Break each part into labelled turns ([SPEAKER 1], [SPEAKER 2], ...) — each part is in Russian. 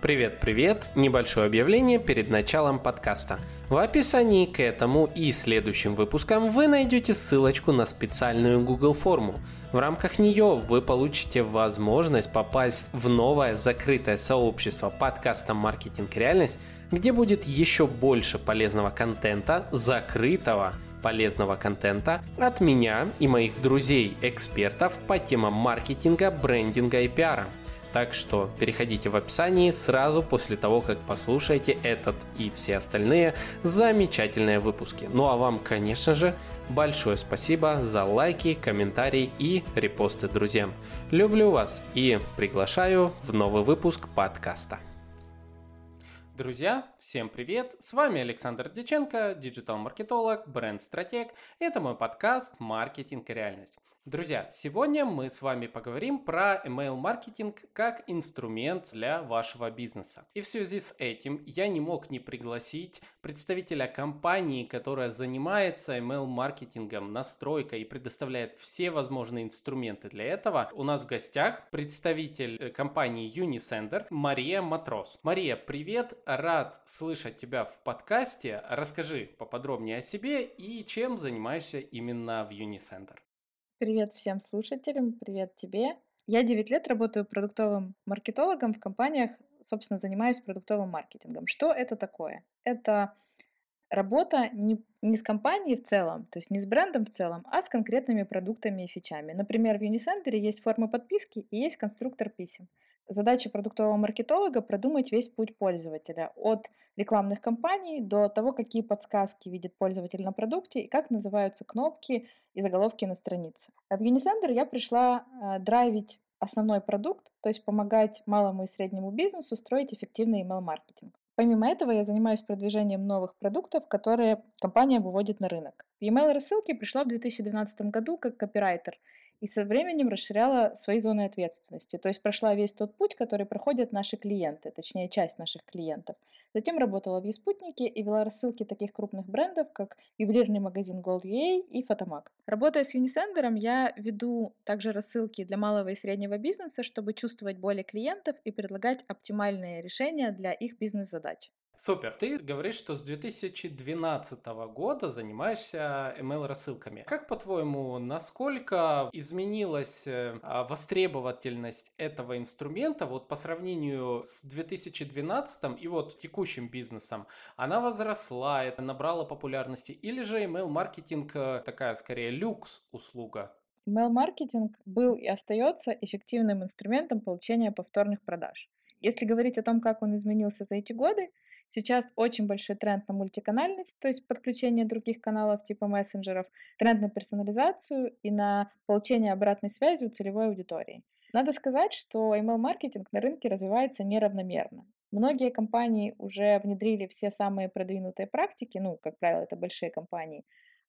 [SPEAKER 1] Привет-привет! Небольшое объявление перед началом подкаста. В описании к этому и следующим выпускам вы найдете ссылочку на специальную Google форму. В рамках нее вы получите возможность попасть в новое закрытое сообщество подкаста «Маркетинг. Реальность», где будет еще больше полезного контента, закрытого полезного контента от меня и моих друзей-экспертов по темам маркетинга, брендинга и пиара – так что переходите в описании сразу после того, как послушаете этот и все остальные замечательные выпуски. Ну а вам, конечно же, большое спасибо за лайки, комментарии и репосты друзьям. Люблю вас и приглашаю в новый выпуск подкаста. Друзья, всем привет! С вами Александр Диченко, диджитал-маркетолог, бренд-стратег. Это мой подкаст «Маркетинг и реальность». Друзья, сегодня мы с вами поговорим про email-маркетинг как инструмент для вашего бизнеса. И в связи с этим я не мог не пригласить представителя компании, которая занимается email-маркетингом, настройкой и предоставляет все возможные инструменты для этого. У нас в гостях представитель э, компании Unisender Мария Матрос. Мария, привет! Рад слышать тебя в подкасте. Расскажи поподробнее о себе и чем занимаешься именно в Unisender.
[SPEAKER 2] Привет всем слушателям, привет тебе. Я 9 лет работаю продуктовым маркетологом в компаниях, собственно, занимаюсь продуктовым маркетингом. Что это такое? Это работа не, не с компанией в целом, то есть не с брендом в целом, а с конкретными продуктами и фичами. Например, в Unicenter есть формы подписки и есть конструктор писем. Задача продуктового маркетолога продумать весь путь пользователя от рекламных кампаний до того, какие подсказки видит пользователь на продукте и как называются кнопки и заголовки на странице. В Unisender я пришла э, драйвить основной продукт, то есть помогать малому и среднему бизнесу строить эффективный email-маркетинг. Помимо этого, я занимаюсь продвижением новых продуктов, которые компания выводит на рынок. В email рассылки пришла в 2012 году как копирайтер – и со временем расширяла свои зоны ответственности. То есть прошла весь тот путь, который проходят наши клиенты, точнее часть наших клиентов. Затем работала в Еспутнике и вела рассылки таких крупных брендов, как ювелирный магазин Gold.ua и Photomag. Работая с Unisender, я веду также рассылки для малого и среднего бизнеса, чтобы чувствовать боли клиентов и предлагать оптимальные решения для их бизнес-задач.
[SPEAKER 1] Супер. Ты говоришь, что с 2012 года занимаешься email-рассылками. Как, по-твоему, насколько изменилась э, а, востребовательность этого инструмента вот по сравнению с 2012 и вот текущим бизнесом? Она возросла, это набрала популярности или же email-маркетинг э, такая скорее люкс-услуга?
[SPEAKER 2] Email-маркетинг был и остается эффективным инструментом получения повторных продаж. Если говорить о том, как он изменился за эти годы, Сейчас очень большой тренд на мультиканальность, то есть подключение других каналов типа мессенджеров, тренд на персонализацию и на получение обратной связи у целевой аудитории. Надо сказать, что email-маркетинг на рынке развивается неравномерно. Многие компании уже внедрили все самые продвинутые практики, ну, как правило, это большие компании,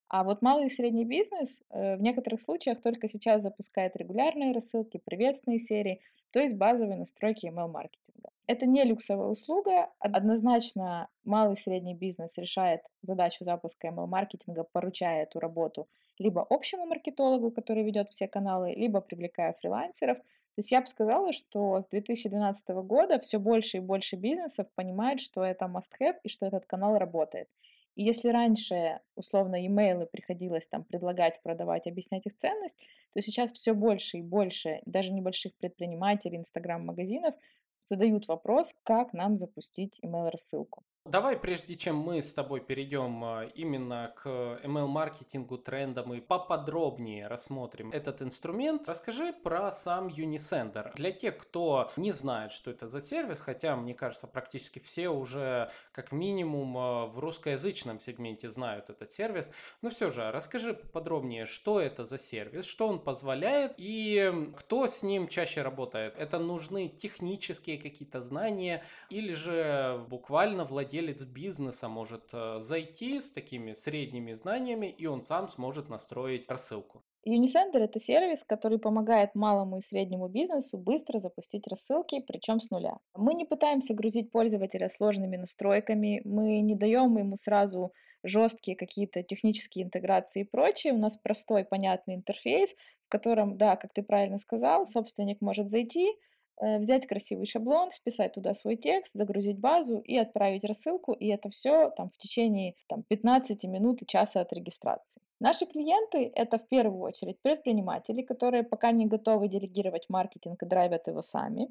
[SPEAKER 2] а вот малый и средний бизнес э, в некоторых случаях только сейчас запускает регулярные рассылки, приветственные серии, то есть базовые настройки email-маркетинга. Это не люксовая услуга. Однозначно малый и средний бизнес решает задачу запуска email-маркетинга, поручая эту работу либо общему маркетологу, который ведет все каналы, либо привлекая фрилансеров. То есть я бы сказала, что с 2012 года все больше и больше бизнесов понимают, что это must-have и что этот канал работает. И если раньше, условно, имейлы приходилось там предлагать, продавать, объяснять их ценность, то сейчас все больше и больше даже небольших предпринимателей, инстаграм-магазинов задают вопрос, как нам запустить email-рассылку.
[SPEAKER 1] Давай, прежде чем мы с тобой перейдем а, именно к email-маркетингу, трендам и поподробнее рассмотрим этот инструмент, расскажи про сам Unisender. Для тех, кто не знает, что это за сервис, хотя, мне кажется, практически все уже как минимум а, в русскоязычном сегменте знают этот сервис, но все же расскажи подробнее, что это за сервис, что он позволяет и кто с ним чаще работает. Это нужны технические какие-то знания или же буквально владение владелец бизнеса может э, зайти с такими средними знаниями, и он сам сможет настроить рассылку.
[SPEAKER 2] Unisender – это сервис, который помогает малому и среднему бизнесу быстро запустить рассылки, причем с нуля. Мы не пытаемся грузить пользователя сложными настройками, мы не даем ему сразу жесткие какие-то технические интеграции и прочее. У нас простой, понятный интерфейс, в котором, да, как ты правильно сказал, собственник может зайти, взять красивый шаблон, вписать туда свой текст, загрузить базу и отправить рассылку, и это все там в течение там, 15 минут и часа от регистрации. Наши клиенты — это в первую очередь предприниматели, которые пока не готовы делегировать маркетинг и драйвят его сами.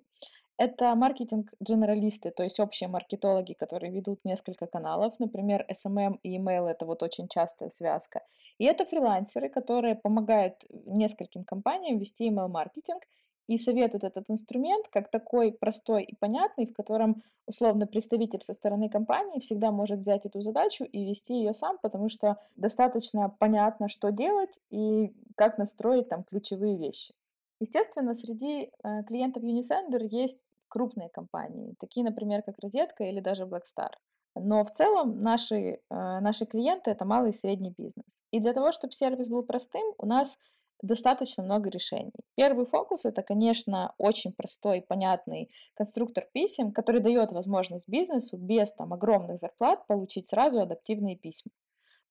[SPEAKER 2] Это маркетинг-дженералисты, то есть общие маркетологи, которые ведут несколько каналов, например, SMM и email – это вот очень частая связка. И это фрилансеры, которые помогают нескольким компаниям вести email-маркетинг и советуют этот инструмент как такой простой и понятный, в котором условно представитель со стороны компании всегда может взять эту задачу и вести ее сам, потому что достаточно понятно, что делать и как настроить там ключевые вещи. Естественно, среди э, клиентов Unisender есть крупные компании, такие, например, как Розетка или даже Blackstar. Но в целом наши, э, наши клиенты – это малый и средний бизнес. И для того, чтобы сервис был простым, у нас достаточно много решений. Первый фокус – это, конечно, очень простой, понятный конструктор писем, который дает возможность бизнесу без там, огромных зарплат получить сразу адаптивные письма.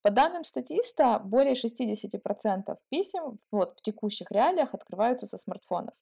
[SPEAKER 2] По данным статиста, более 60% писем вот, в текущих реалиях открываются со смартфонов.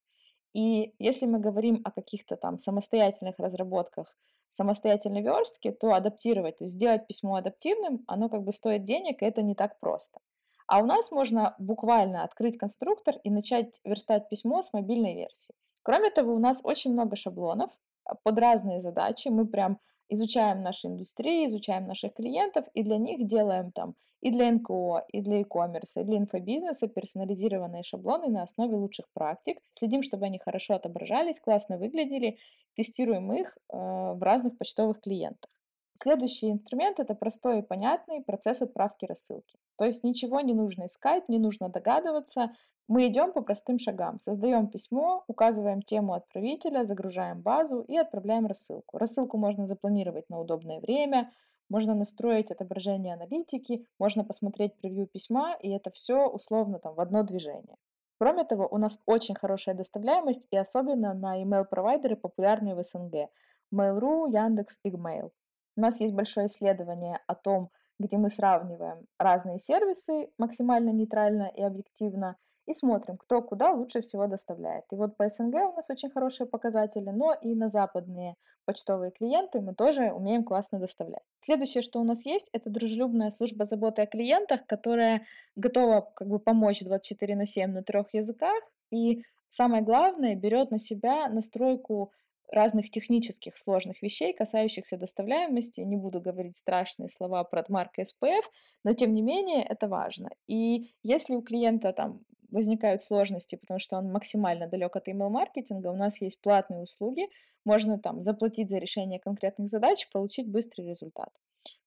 [SPEAKER 2] И если мы говорим о каких-то там самостоятельных разработках, самостоятельной верстке, то адаптировать, то есть сделать письмо адаптивным, оно как бы стоит денег, и это не так просто. А у нас можно буквально открыть конструктор и начать верстать письмо с мобильной версии. Кроме того, у нас очень много шаблонов а, под разные задачи. Мы прям изучаем наши индустрии, изучаем наших клиентов и для них делаем там и для НКО, и для e-commerce, и для инфобизнеса персонализированные шаблоны на основе лучших практик. Следим, чтобы они хорошо отображались, классно выглядели, тестируем их э, в разных почтовых клиентах. Следующий инструмент – это простой и понятный процесс отправки рассылки. То есть ничего не нужно искать, не нужно догадываться, мы идем по простым шагам. Создаем письмо, указываем тему отправителя, загружаем базу и отправляем рассылку. Рассылку можно запланировать на удобное время, можно настроить отображение аналитики, можно посмотреть превью письма, и это все условно там в одно движение. Кроме того, у нас очень хорошая доставляемость, и особенно на email-провайдеры, популярные в СНГ. Mail.ru, Яндекс, Igmail. У нас есть большое исследование о том, где мы сравниваем разные сервисы максимально нейтрально и объективно, и смотрим, кто куда лучше всего доставляет. И вот по СНГ у нас очень хорошие показатели, но и на западные почтовые клиенты мы тоже умеем классно доставлять. Следующее, что у нас есть, это дружелюбная служба заботы о клиентах, которая готова как бы помочь 24 на 7 на трех языках и самое главное, берет на себя настройку разных технических сложных вещей, касающихся доставляемости. Не буду говорить страшные слова про марку SPF, но тем не менее это важно. И если у клиента там возникают сложности, потому что он максимально далек от email-маркетинга, у нас есть платные услуги, можно там заплатить за решение конкретных задач, получить быстрый результат.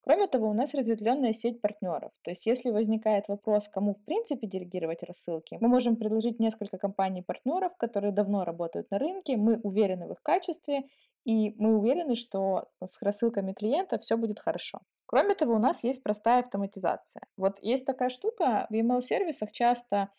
[SPEAKER 2] Кроме того, у нас разветвленная сеть партнеров. То есть, если возникает вопрос, кому в принципе делегировать рассылки, мы можем предложить несколько компаний-партнеров, которые давно работают на рынке, мы уверены в их качестве, и мы уверены, что с рассылками клиента все будет хорошо. Кроме того, у нас есть простая автоматизация. Вот есть такая штука, в email-сервисах часто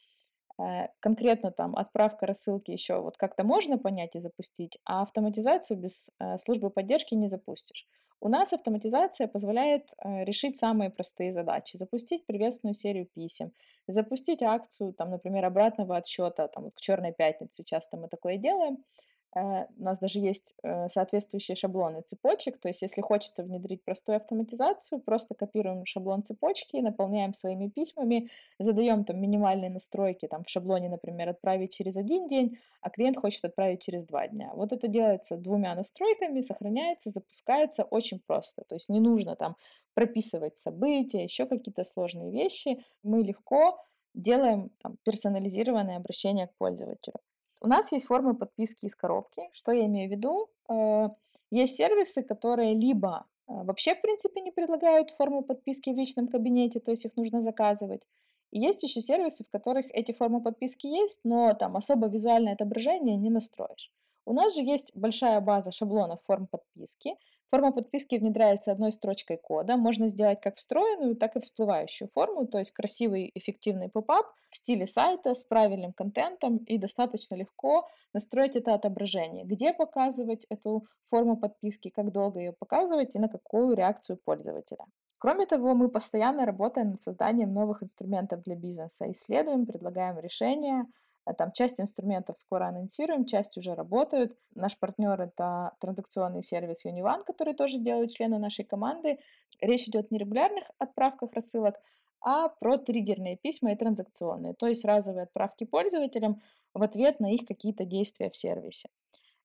[SPEAKER 2] конкретно там отправка рассылки еще вот как-то можно понять и запустить, а автоматизацию без э, службы поддержки не запустишь. У нас автоматизация позволяет э, решить самые простые задачи. Запустить приветственную серию писем, запустить акцию, там, например, обратного отсчета, там, к Черной пятнице часто мы такое делаем, Э, у нас даже есть э, соответствующие шаблоны цепочек, то есть если хочется внедрить простую автоматизацию, просто копируем шаблон цепочки, наполняем своими письмами, задаем там минимальные настройки, там в шаблоне, например, отправить через один день, а клиент хочет отправить через два дня. Вот это делается двумя настройками, сохраняется, запускается очень просто, то есть не нужно там прописывать события, еще какие-то сложные вещи, мы легко делаем там, персонализированное обращение к пользователю. У нас есть формы подписки из коробки. Что я имею в виду? Э, есть сервисы, которые либо э, вообще, в принципе, не предлагают формы подписки в личном кабинете, то есть их нужно заказывать. И есть еще сервисы, в которых эти формы подписки есть, но там особо визуальное отображение не настроишь. У нас же есть большая база шаблонов форм подписки, Форма подписки внедряется одной строчкой кода. Можно сделать как встроенную, так и всплывающую форму, то есть красивый эффективный попап в стиле сайта с правильным контентом и достаточно легко настроить это отображение, где показывать эту форму подписки, как долго ее показывать и на какую реакцию пользователя. Кроме того, мы постоянно работаем над созданием новых инструментов для бизнеса, исследуем, предлагаем решения, там часть инструментов скоро анонсируем, часть уже работают. Наш партнер — это транзакционный сервис Univan, который тоже делают члены нашей команды. Речь идет не о регулярных отправках рассылок, а про триггерные письма и транзакционные, то есть разовые отправки пользователям в ответ на их какие-то действия в сервисе.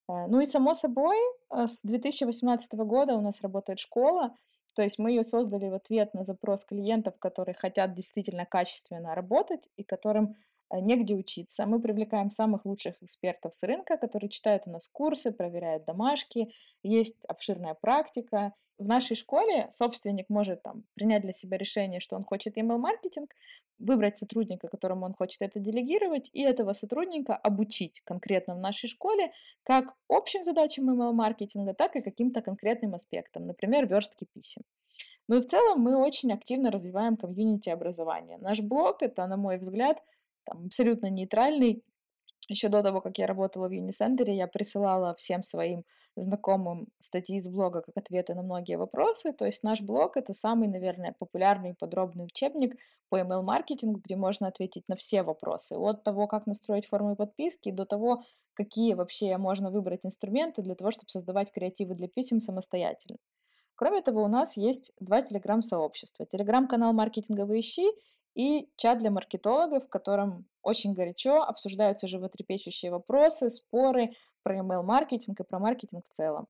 [SPEAKER 2] Э, ну и само собой, э, с 2018 года у нас работает школа, то есть мы ее создали в ответ на запрос клиентов, которые хотят действительно качественно работать и которым негде учиться. Мы привлекаем самых лучших экспертов с рынка, которые читают у нас курсы, проверяют домашки, есть обширная практика, в нашей школе собственник может там, принять для себя решение, что он хочет email-маркетинг, выбрать сотрудника, которому он хочет это делегировать, и этого сотрудника обучить конкретно в нашей школе как общим задачам email-маркетинга, так и каким-то конкретным аспектам, например, верстки писем. Ну и в целом мы очень активно развиваем комьюнити образования. Наш блог — это, на мой взгляд, там, абсолютно нейтральный. Еще до того, как я работала в Unicenter, я присылала всем своим знакомым статьи из блога как ответы на многие вопросы. То есть наш блог — это самый, наверное, популярный и подробный учебник по email-маркетингу, где можно ответить на все вопросы. От того, как настроить формы подписки, до того, какие вообще можно выбрать инструменты для того, чтобы создавать креативы для писем самостоятельно. Кроме того, у нас есть два телеграм-сообщества. Телеграм-канал «Маркетинговые ищи» и чат для маркетологов, в котором очень горячо обсуждаются животрепещущие вопросы, споры про email-маркетинг и про маркетинг в целом.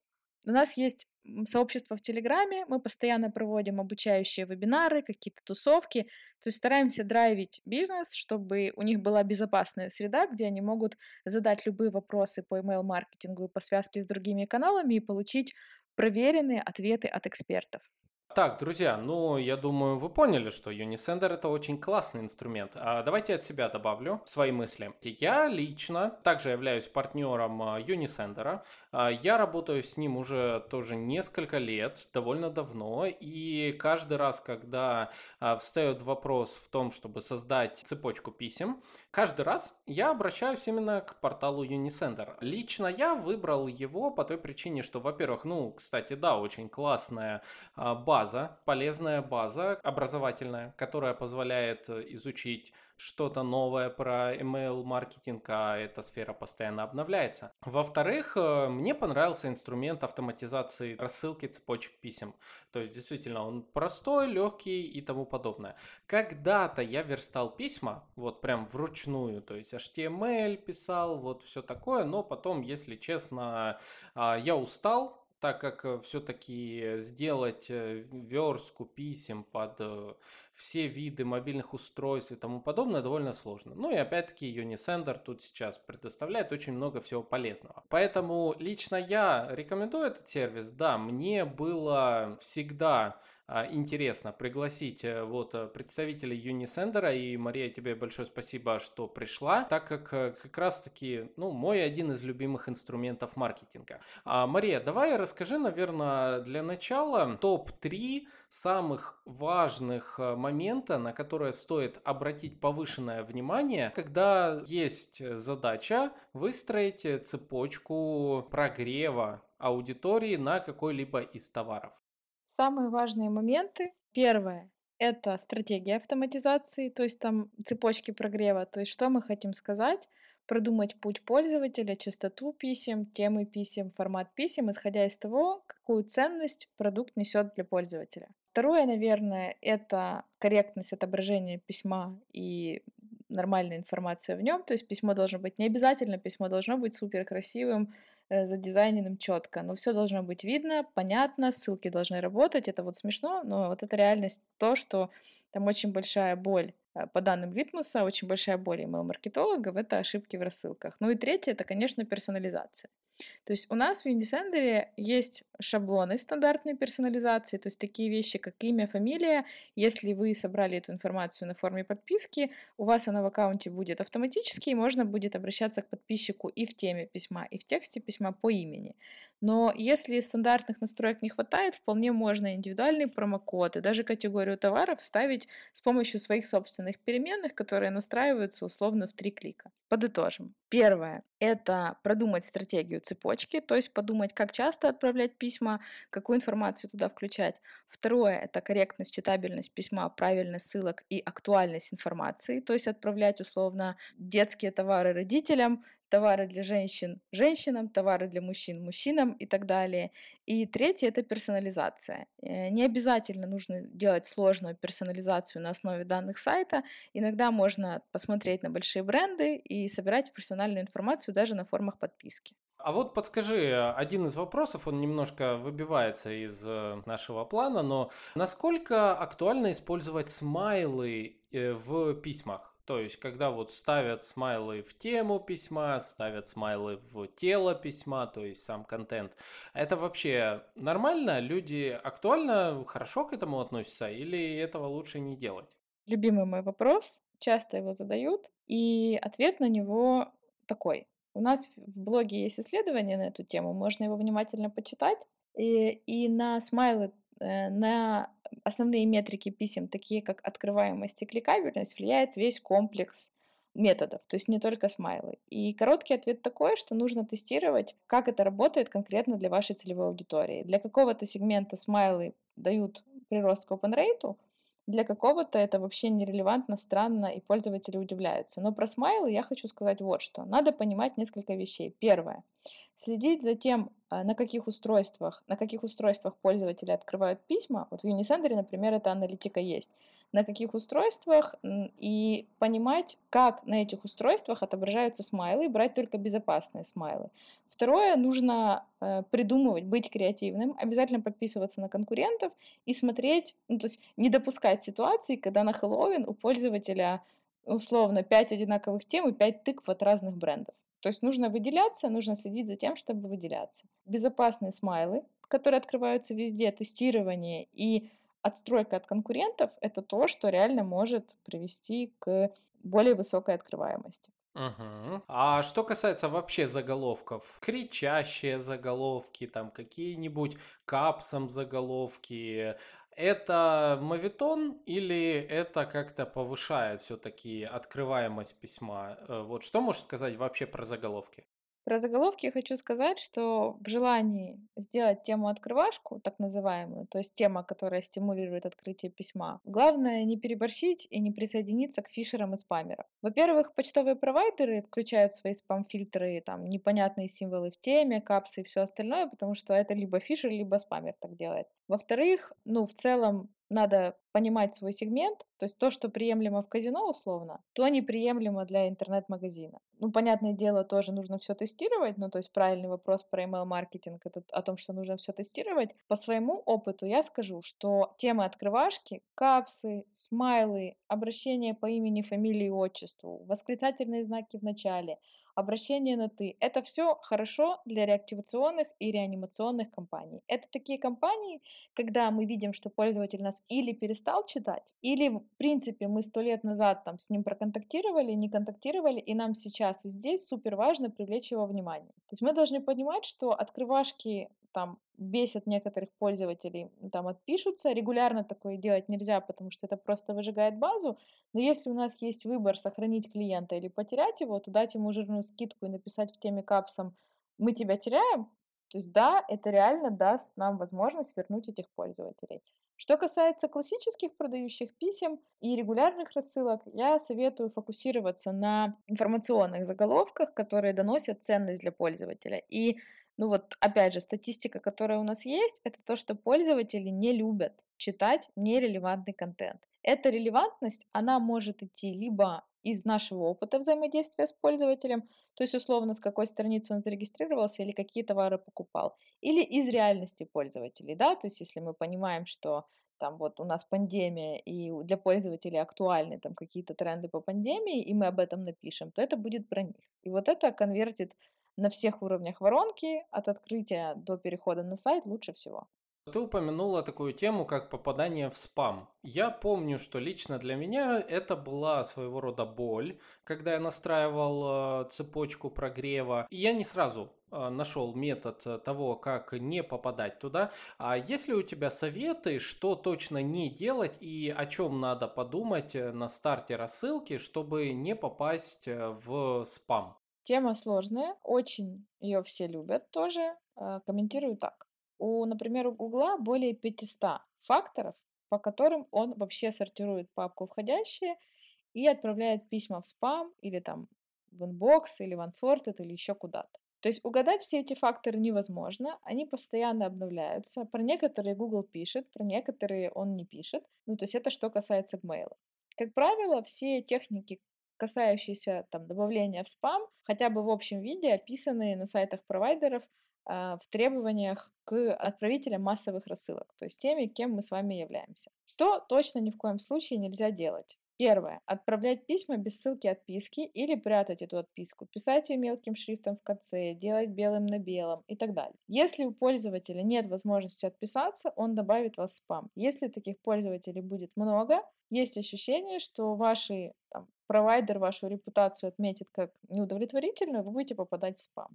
[SPEAKER 2] У нас есть сообщество в Телеграме, мы постоянно проводим обучающие вебинары, какие-то тусовки, то есть стараемся драйвить бизнес, чтобы у них была безопасная среда, где они могут задать любые вопросы по email-маркетингу и по связке с другими каналами и получить проверенные ответы от экспертов.
[SPEAKER 1] Так, друзья, ну, я думаю, вы поняли, что Unisender это очень классный инструмент. А давайте от себя добавлю свои мысли. Я лично также являюсь партнером а, Unisender. А, я работаю с ним уже тоже несколько лет, довольно давно, и каждый раз, когда а, встает вопрос в том, чтобы создать цепочку писем, каждый раз я обращаюсь именно к порталу Unisender. Лично я выбрал его по той причине, что, во-первых, ну, кстати, да, очень классная база база, полезная база образовательная, которая позволяет э, изучить что-то новое про email-маркетинг, а эта сфера постоянно обновляется. Во-вторых, э, мне понравился инструмент автоматизации рассылки цепочек писем. То есть, действительно, он простой, легкий и тому подобное. Когда-то я верстал письма, вот прям вручную, то есть HTML писал, вот все такое, но потом, если честно, а, я устал, так как э, все-таки сделать э, верстку писем под э, все виды мобильных устройств и тому подобное довольно сложно. Ну и опять-таки Unisender тут сейчас предоставляет очень много всего полезного. Поэтому лично я рекомендую этот сервис. Да, мне было всегда а, интересно пригласить э, вот э, представителей Unisender. И, Мария, тебе большое спасибо, что пришла, так как э, как раз-таки, ну, мой один из любимых инструментов маркетинга. А, Мария, давай расскажи, наверное, для начала топ-3 самых важных момента, на которые стоит обратить повышенное внимание, когда есть задача выстроить цепочку прогрева аудитории на какой-либо из товаров.
[SPEAKER 2] Самые важные моменты. Первое — это стратегия автоматизации, то есть там цепочки прогрева. То есть что мы хотим сказать? Продумать путь пользователя, частоту писем, темы писем, формат писем, исходя из того, какую ценность продукт несет для пользователя. Второе, наверное, это корректность отображения письма и нормальная информация в нем. То есть письмо должно быть не обязательно, письмо должно быть супер красивым, Э, задизайненным четко. Но все должно быть видно, понятно, ссылки должны работать. Это вот смешно, но вот это реальность то, что там очень большая боль э, по данным Литмуса, очень большая боль email-маркетологов — это ошибки в рассылках. Ну и третье — это, конечно, персонализация. То есть у нас в Unisender есть шаблоны стандартной персонализации, то есть такие вещи, как имя, фамилия. Если вы собрали эту информацию на форме подписки, у вас она в аккаунте будет автоматически, и можно будет обращаться к подписчику и в теме письма, и в тексте письма по имени. Но если стандартных настроек не хватает, вполне можно индивидуальный промокод и даже категорию товаров ставить с помощью своих собственных переменных, которые настраиваются условно в три клика. Подытожим. Первое – это продумать стратегию цепочки, то есть подумать, как часто отправлять письма, какую информацию туда включать. Второе – это корректность, читабельность письма, правильность ссылок и актуальность информации, то есть отправлять условно детские товары родителям, товары для женщин женщинам, товары для мужчин мужчинам и так далее. И третье – это персонализация. Э, не обязательно нужно делать сложную персонализацию на основе данных сайта. Иногда можно посмотреть на большие бренды и собирать персональную информацию даже на формах подписки.
[SPEAKER 1] А вот подскажи, один из вопросов, он немножко выбивается из э, нашего плана, но насколько актуально использовать смайлы э, в письмах? То есть, когда вот ставят смайлы в тему письма, ставят смайлы в тело письма, то есть сам контент, это вообще нормально? Люди актуально, хорошо к этому относятся или этого лучше не делать?
[SPEAKER 2] Любимый мой вопрос, часто его задают, и ответ на него такой. У нас в блоге есть исследование на эту тему, можно его внимательно почитать. И, и на смайлы Э, на основные метрики писем, такие как открываемость и кликабельность, влияет весь комплекс методов, то есть не только смайлы. И короткий ответ такой, что нужно тестировать, как это работает конкретно для вашей целевой аудитории. Для какого-то сегмента смайлы дают прирост к open rate, для какого-то это вообще нерелевантно, странно, и пользователи удивляются. Но про смайлы я хочу сказать вот что. Надо понимать несколько вещей. Первое. Следить за тем, а, на каких устройствах, на каких устройствах пользователи открывают письма. Вот в Unisender, например, эта аналитика есть на каких устройствах и понимать, как на этих устройствах отображаются смайлы, и брать только безопасные смайлы. Второе, нужно э, придумывать, быть креативным, обязательно подписываться на конкурентов и смотреть, ну, то есть не допускать ситуации, когда на Хэллоуин у пользователя условно 5 одинаковых тем и 5 тыкв от разных брендов. То есть нужно выделяться, нужно следить за тем, чтобы выделяться. Безопасные смайлы, которые открываются везде, тестирование и отстройка от конкурентов – это то, что реально может привести к более высокой открываемости.
[SPEAKER 1] Угу. А что касается вообще заголовков, кричащие заголовки, там какие-нибудь капсом заголовки, это мавитон или это как-то повышает все-таки открываемость письма? Э, вот что можешь сказать вообще про заголовки?
[SPEAKER 2] Про заголовки хочу сказать, что в желании сделать тему открывашку, так называемую, то есть тема, которая стимулирует открытие письма, главное не переборщить и не присоединиться к фишерам и спамерам. Во-первых, почтовые провайдеры включают свои спам-фильтры там непонятные символы в теме, капсы и все остальное, потому что это либо фишер, либо спамер так делает. Во-вторых, ну, в целом надо понимать свой сегмент, то есть то, что приемлемо в казино условно, то неприемлемо для интернет-магазина. Ну, понятное дело, тоже нужно все тестировать, ну, то есть правильный вопрос про email-маркетинг, это о том, что нужно все тестировать. По своему опыту я скажу, что темы открывашки, капсы, смайлы, обращение по имени, фамилии отчеству, восклицательные знаки в начале – обращение на «ты». Это все хорошо для реактивационных и реанимационных компаний. Это такие компании, когда мы видим, что пользователь нас или перестал читать, или, в принципе, мы сто лет назад там с ним проконтактировали, не контактировали, и нам сейчас и здесь супер важно привлечь его внимание. То есть мы должны понимать, что открывашки там бесят некоторых пользователей, там отпишутся. Регулярно такое делать нельзя, потому что это просто выжигает базу. Но если у нас есть выбор сохранить клиента или потерять его, то дать ему жирную скидку и написать в теме капсом «Мы тебя теряем», то есть да, это реально даст нам возможность вернуть этих пользователей. Что касается классических продающих писем и регулярных рассылок, я советую фокусироваться на информационных заголовках, которые доносят ценность для пользователя. И ну вот, опять же, статистика, которая у нас есть, это то, что пользователи не любят читать нерелевантный контент. Эта релевантность, она может идти либо из нашего опыта взаимодействия с пользователем, то есть условно с какой страницы он зарегистрировался или какие товары покупал, или из реальности пользователей, да, то есть если мы понимаем, что там вот у нас пандемия, и для пользователей актуальны там какие-то тренды по пандемии, и мы об этом напишем, то это будет про них. И вот это конвертит на всех уровнях воронки, от открытия до перехода на сайт лучше всего.
[SPEAKER 1] Ты упомянула такую тему, как попадание в спам. Я помню, что лично для меня это была своего рода боль, когда я настраивал э, цепочку прогрева. И я не сразу э, нашел метод э, того, как не попадать туда. А есть ли у тебя советы, что точно не делать и о чем надо подумать на старте рассылки, чтобы не попасть в спам?
[SPEAKER 2] Тема сложная, очень ее все любят тоже. Э, комментирую так. У, например, у Гугла более 500 факторов, по которым он вообще сортирует папку входящие и отправляет письма в спам или там в inbox или в unsorted или еще куда-то. То есть угадать все эти факторы невозможно, они постоянно обновляются. Про некоторые Google пишет, про некоторые он не пишет. Ну, то есть это что касается Gmail. Как правило, все техники, касающиеся там, добавления в спам, хотя бы в общем виде, описаны на сайтах провайдеров а, в требованиях к отправителям массовых рассылок, то есть теми, кем мы с вами являемся. Что точно ни в коем случае нельзя делать? Первое. Отправлять письма без ссылки отписки или прятать эту отписку, писать ее мелким шрифтом в конце, делать белым на белом и так далее. Если у пользователя нет возможности отписаться, он добавит вас в спам. Если таких пользователей будет много, есть ощущение, что ваши там, провайдер вашу репутацию отметит как неудовлетворительную, вы будете попадать в спам.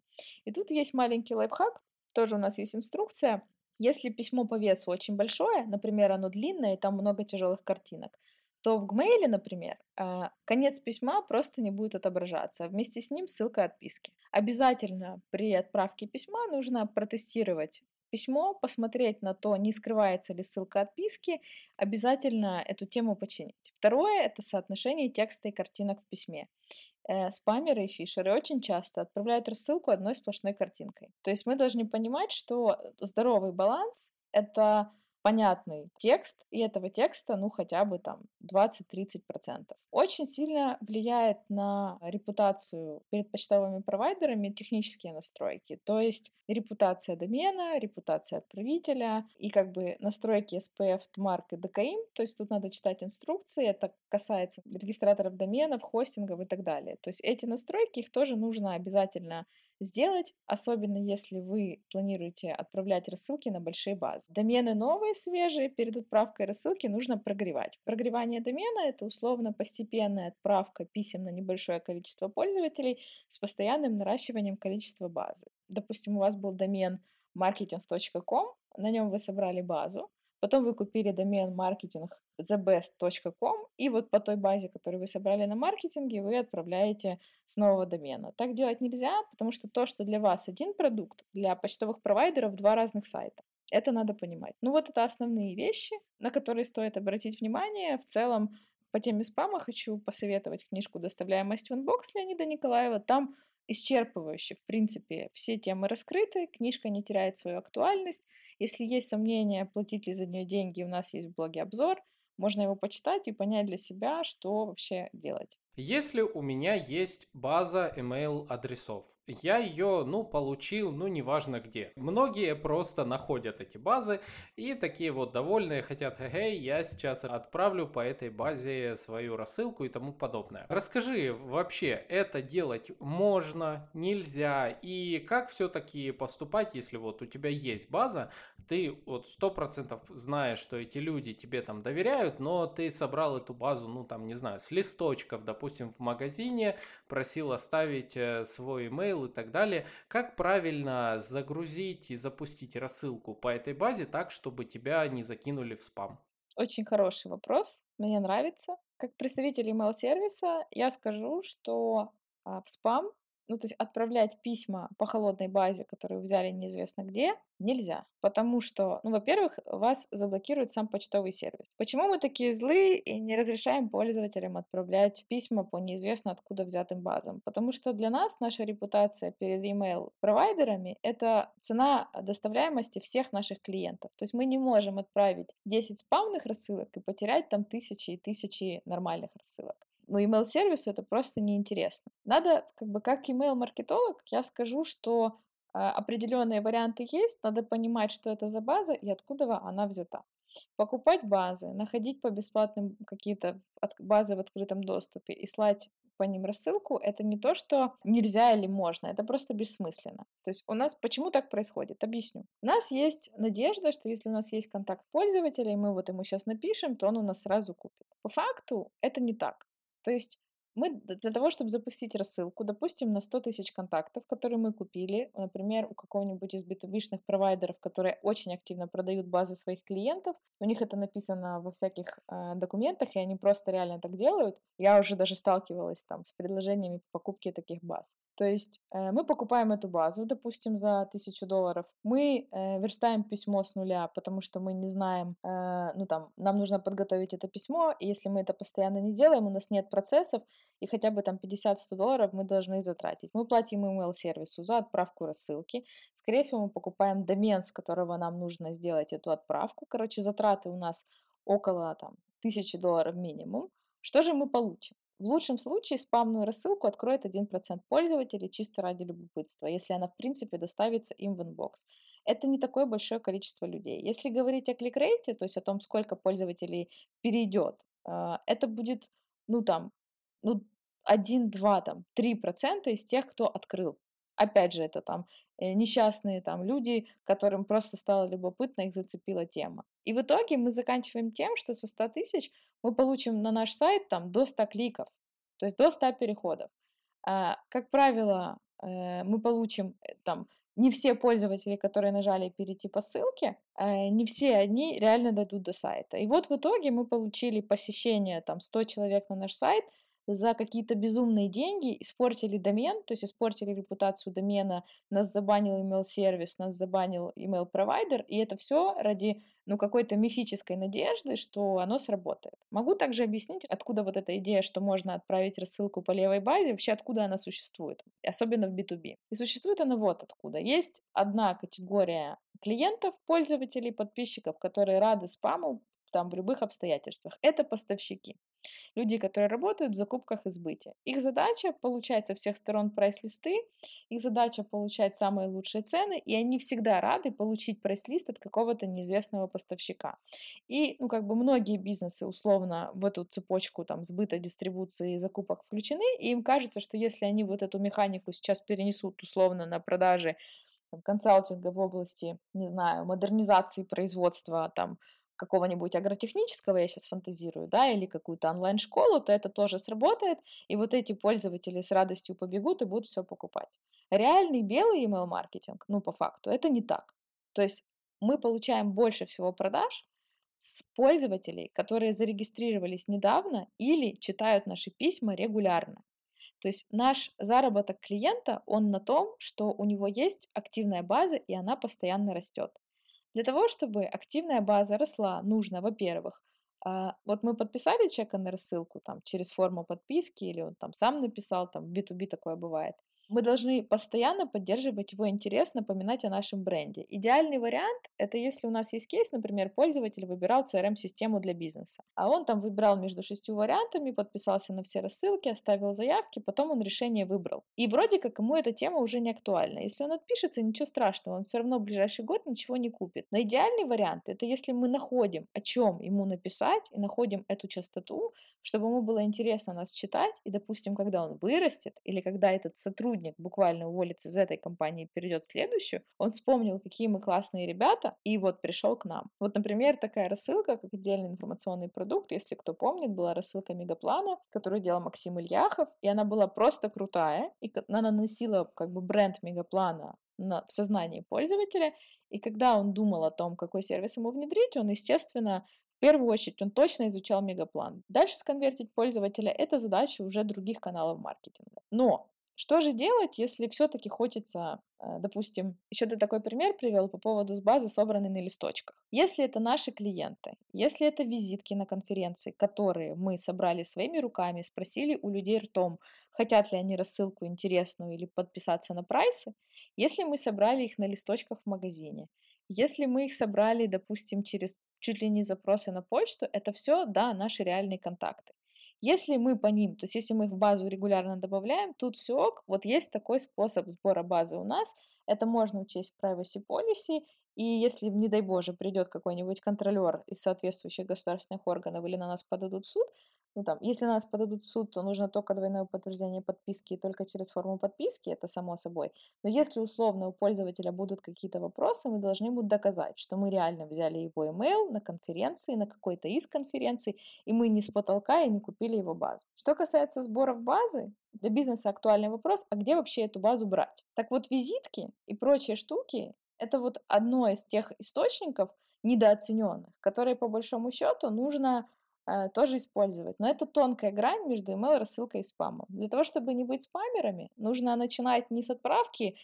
[SPEAKER 2] И тут есть маленький лайфхак, тоже у нас есть инструкция. Если письмо по весу очень большое, например, оно длинное, и там много тяжелых картинок, то в Gmail, например, а, конец письма просто не будет отображаться, а вместе с ним ссылка отписки. Обязательно при отправке письма нужно протестировать письмо, посмотреть на то, не скрывается ли ссылка отписки, обязательно эту тему починить. Второе – это соотношение текста и картинок в письме. Э, спамеры и фишеры очень часто отправляют рассылку одной сплошной картинкой. То есть мы должны понимать, что здоровый баланс – это понятный текст, и этого текста, ну, хотя бы там 20-30%. Очень сильно влияет на репутацию перед почтовыми провайдерами технические настройки, то есть репутация домена, репутация отправителя и как бы настройки SPF, TMARC и DKIM, то есть тут надо читать инструкции, это касается регистраторов доменов, хостингов и так далее. То есть эти настройки, их тоже нужно обязательно сделать, особенно если вы планируете отправлять рассылки на большие базы. Домены новые, свежие, перед отправкой рассылки нужно прогревать. Прогревание домена – это условно постепенная отправка писем на небольшое количество пользователей с постоянным наращиванием количества базы. Допустим, у вас был домен marketing.com, на нем вы собрали базу, Потом вы купили домен маркетинг thebest.com, и вот по той базе, которую вы собрали на маркетинге, вы отправляете с нового домена. Так делать нельзя, потому что то, что для вас один продукт, для почтовых провайдеров два разных сайта. Это надо понимать. Ну вот это основные вещи, на которые стоит обратить внимание. В целом, по теме спама хочу посоветовать книжку «Доставляемость в inbox» Леонида Николаева. Там исчерпывающе, в принципе, все темы раскрыты, книжка не теряет свою актуальность. Если есть сомнения, платить ли за нее деньги, у нас есть в блоге обзор. Можно его почитать и понять для себя, что вообще делать.
[SPEAKER 1] Если у меня есть база email адресов, я ее, ну, получил, ну, неважно где. Многие просто находят эти базы и такие вот довольные, хотят, эй, я сейчас отправлю по этой базе свою рассылку и тому подобное. Расскажи, вообще, это делать можно, нельзя, и как все-таки поступать, если вот у тебя есть база, ты вот сто процентов знаешь, что эти люди тебе там доверяют, но ты собрал эту базу, ну, там, не знаю, с листочков, допустим, в магазине, просил оставить э, свой email email и так далее. Как правильно загрузить и запустить рассылку по этой базе так, чтобы тебя не закинули в спам?
[SPEAKER 2] Очень хороший вопрос, мне нравится. Как представитель email-сервиса я скажу, что а, в спам ну, то есть отправлять письма по холодной базе, которую взяли неизвестно где, нельзя. Потому что, ну, во-первых, вас заблокирует сам почтовый сервис. Почему мы такие злые и не разрешаем пользователям отправлять письма по неизвестно откуда взятым базам? Потому что для нас наша репутация перед email-провайдерами – это цена доставляемости всех наших клиентов. То есть мы не можем отправить 10 спамных рассылок и потерять там тысячи и тысячи нормальных рассылок ну, email-сервису это просто неинтересно. Надо, как бы, как email-маркетолог, я скажу, что э, определенные варианты есть, надо понимать, что это за база и откуда она взята. Покупать базы, находить по бесплатным какие-то базы в открытом доступе и слать по ним рассылку, это не то, что нельзя или можно, это просто бессмысленно. То есть у нас почему так происходит? Объясню. У нас есть надежда, что если у нас есть контакт пользователя, и мы вот ему сейчас напишем, то он у нас сразу купит. По факту это не так. То есть мы для того, чтобы запустить рассылку, допустим, на 100 тысяч контактов, которые мы купили, например, у какого-нибудь из B2B провайдеров, которые очень активно продают базы своих клиентов, у них это написано во всяких э, документах, и они просто реально так делают. Я уже даже сталкивалась там с предложениями по покупке таких баз. То есть э, мы покупаем эту базу, допустим, за тысячу долларов. Мы э, верстаем письмо с нуля, потому что мы не знаем, э, ну там, нам нужно подготовить это письмо, и если мы это постоянно не делаем, у нас нет процессов, и хотя бы там 50-100 долларов мы должны затратить. Мы платим email-сервису за отправку рассылки. Скорее всего, мы покупаем домен, с которого нам нужно сделать эту отправку. Короче, затраты у нас около там, 1000 долларов минимум. Что же мы получим? В лучшем случае спамную рассылку откроет 1% пользователей чисто ради любопытства, если она в принципе доставится им в inbox. Это не такое большое количество людей. Если говорить о click rate е, то есть о том, сколько пользователей перейдет, а, это будет, ну там, ну 1, 2, там, 3% из тех, кто открыл. Опять же, это там э, несчастные там люди, которым просто стало любопытно, их зацепила тема. И в итоге мы заканчиваем тем, что со 100 тысяч мы получим на наш сайт там до 100 кликов, то есть до 100 переходов. А, как правило, э, мы получим э, там не все пользователи, которые нажали перейти по ссылке, э, не все они реально дойдут до сайта. И вот в итоге мы получили посещение там 100 человек на наш сайт – за какие-то безумные деньги испортили домен, то есть испортили репутацию домена, нас забанил email-сервис, нас забанил email-провайдер, и это все ради ну, какой-то мифической надежды, что оно сработает. Могу также объяснить, откуда вот эта идея, что можно отправить рассылку по левой базе, вообще откуда она существует, особенно в B2B. И существует она вот откуда. Есть одна категория клиентов, пользователей, подписчиков, которые рады спаму там в любых обстоятельствах. Это поставщики. Люди, которые работают в закупках и сбыте. Их задача получать со всех сторон прайс-листы, их задача получать самые лучшие цены, и они всегда рады получить прайс-лист от какого-то неизвестного поставщика. И, ну, как бы многие бизнесы условно в эту цепочку там сбыта, дистрибуции и закупок включены, и им кажется, что если они вот эту механику сейчас перенесут условно на продажи консалтинга в области, не знаю, модернизации производства, там, какого-нибудь агротехнического, я сейчас фантазирую, да, или какую-то онлайн-школу, то это тоже сработает, и вот эти пользователи с радостью побегут и будут все покупать. Реальный белый email-маркетинг, ну, по факту, это не так. То есть мы получаем больше всего продаж с пользователей, которые зарегистрировались недавно или читают наши письма регулярно. То есть наш заработок клиента, он на том, что у него есть активная база, и она постоянно растет. Для того, чтобы активная база росла, нужно, во-первых, а, вот мы подписали чека на рассылку там через форму подписки или он там сам написал, там в B2B такое бывает мы должны постоянно поддерживать его интерес, напоминать о нашем бренде. Идеальный вариант – это если у нас есть кейс, например, пользователь выбирал CRM-систему для бизнеса, а он там выбирал между шестью вариантами, подписался на все рассылки, оставил заявки, потом он решение выбрал. И вроде как ему эта тема уже не актуальна. Если он отпишется, ничего страшного, он все равно в ближайший год ничего не купит. Но идеальный вариант – это если мы находим, о чем ему написать, и находим эту частоту, чтобы ему было интересно нас читать, и, допустим, когда он вырастет, или когда этот сотрудник буквально уволится из этой компании и перейдет в следующую, он вспомнил, какие мы классные ребята, и вот пришел к нам. Вот, например, такая рассылка, как отдельный информационный продукт, если кто помнит, была рассылка Мегаплана, которую делал Максим Ильяхов, и она была просто крутая, и она наносила как бы бренд Мегаплана на, в сознании пользователя, и когда он думал о том, какой сервис ему внедрить, он, естественно, в первую очередь он точно изучал мегаплан. Дальше сконвертить пользователя – это задача уже других каналов маркетинга. Но что же делать, если все-таки хочется, э, допустим, еще ты такой пример привел по поводу с базы, собранной на листочках. Если это наши клиенты, если это визитки на конференции, которые мы собрали своими руками, спросили у людей ртом, хотят ли они рассылку интересную или подписаться на прайсы, если мы собрали их на листочках в магазине, если мы их собрали, допустим, через чуть ли не запросы на почту, это все, да, наши реальные контакты. Если мы по ним, то есть если мы их в базу регулярно добавляем, тут все ок, вот есть такой способ сбора базы у нас, это можно учесть в privacy policy, и если, не дай боже, придет какой-нибудь контролер из соответствующих государственных органов или на нас подадут в суд, ну там, если нас подадут в суд, то нужно только двойное подтверждение подписки и только через форму подписки, это само собой. Но если условно у пользователя будут какие-то вопросы, мы должны будут доказать, что мы реально взяли его email на конференции, на какой-то из конференций, и мы не с потолка и не купили его базу. Что касается сборов базы, для бизнеса актуальный вопрос, а где вообще эту базу брать? Так вот, визитки и прочие штуки – это вот одно из тех источников недооцененных, которые по большому счету нужно тоже использовать. Но это тонкая грань между email-рассылкой и спамом. Для того, чтобы не быть спамерами, нужно начинать не с отправки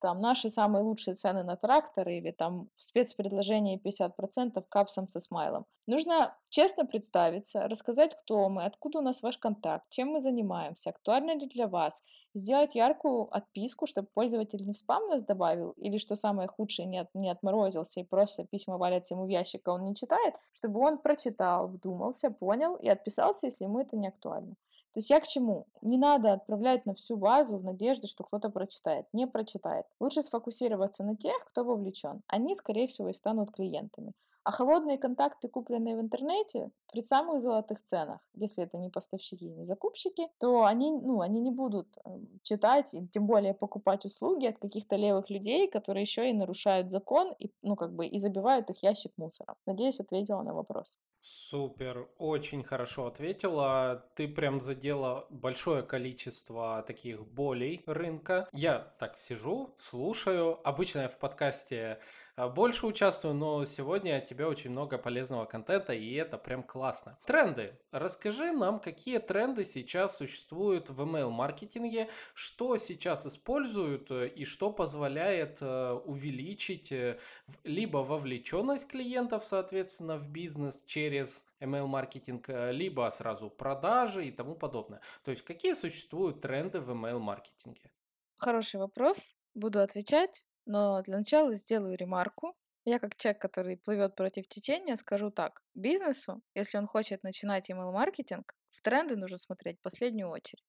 [SPEAKER 2] там наши самые лучшие цены на трактор или там спецпредложение 50% капсом со смайлом. Нужно честно представиться, рассказать, кто мы, откуда у нас ваш контакт, чем мы занимаемся, актуально ли для вас, сделать яркую отписку, чтобы пользователь не в спам нас добавил, или, что самое худшее, не, от, не отморозился и просто письма валятся ему в ящик, а он не читает, чтобы он прочитал, вдумался, понял и отписался, если ему это не актуально. То есть я к чему? Не надо отправлять на всю базу в надежде, что кто-то прочитает. Не прочитает. Лучше сфокусироваться на тех, кто вовлечен. Они, скорее всего, и станут клиентами. А холодные контакты, купленные в интернете, при самых золотых ценах, если это не поставщики, не закупщики, то они, ну, они не будут эм, читать и тем более покупать услуги от каких-то левых людей, которые еще и нарушают закон и, ну, как бы, и забивают их ящик мусором. Надеюсь, ответила на вопрос.
[SPEAKER 1] Супер, очень хорошо ответила. Ты прям задела большое количество таких болей рынка. Я так сижу, слушаю. Обычно я в подкасте больше участвую, но сегодня от тебя очень много полезного контента, и это прям классно. Тренды. Расскажи нам, какие тренды сейчас существуют в email-маркетинге, что сейчас используют э, и что позволяет э, увеличить э, либо вовлеченность клиентов, соответственно, в бизнес через email-маркетинг, либо сразу продажи и тому подобное. То есть какие существуют тренды в email-маркетинге?
[SPEAKER 2] Хороший вопрос. Буду отвечать. Но для начала сделаю ремарку. Я как человек, который плывет против течения, скажу так. Бизнесу, если он хочет начинать email-маркетинг, в тренды нужно смотреть в последнюю очередь.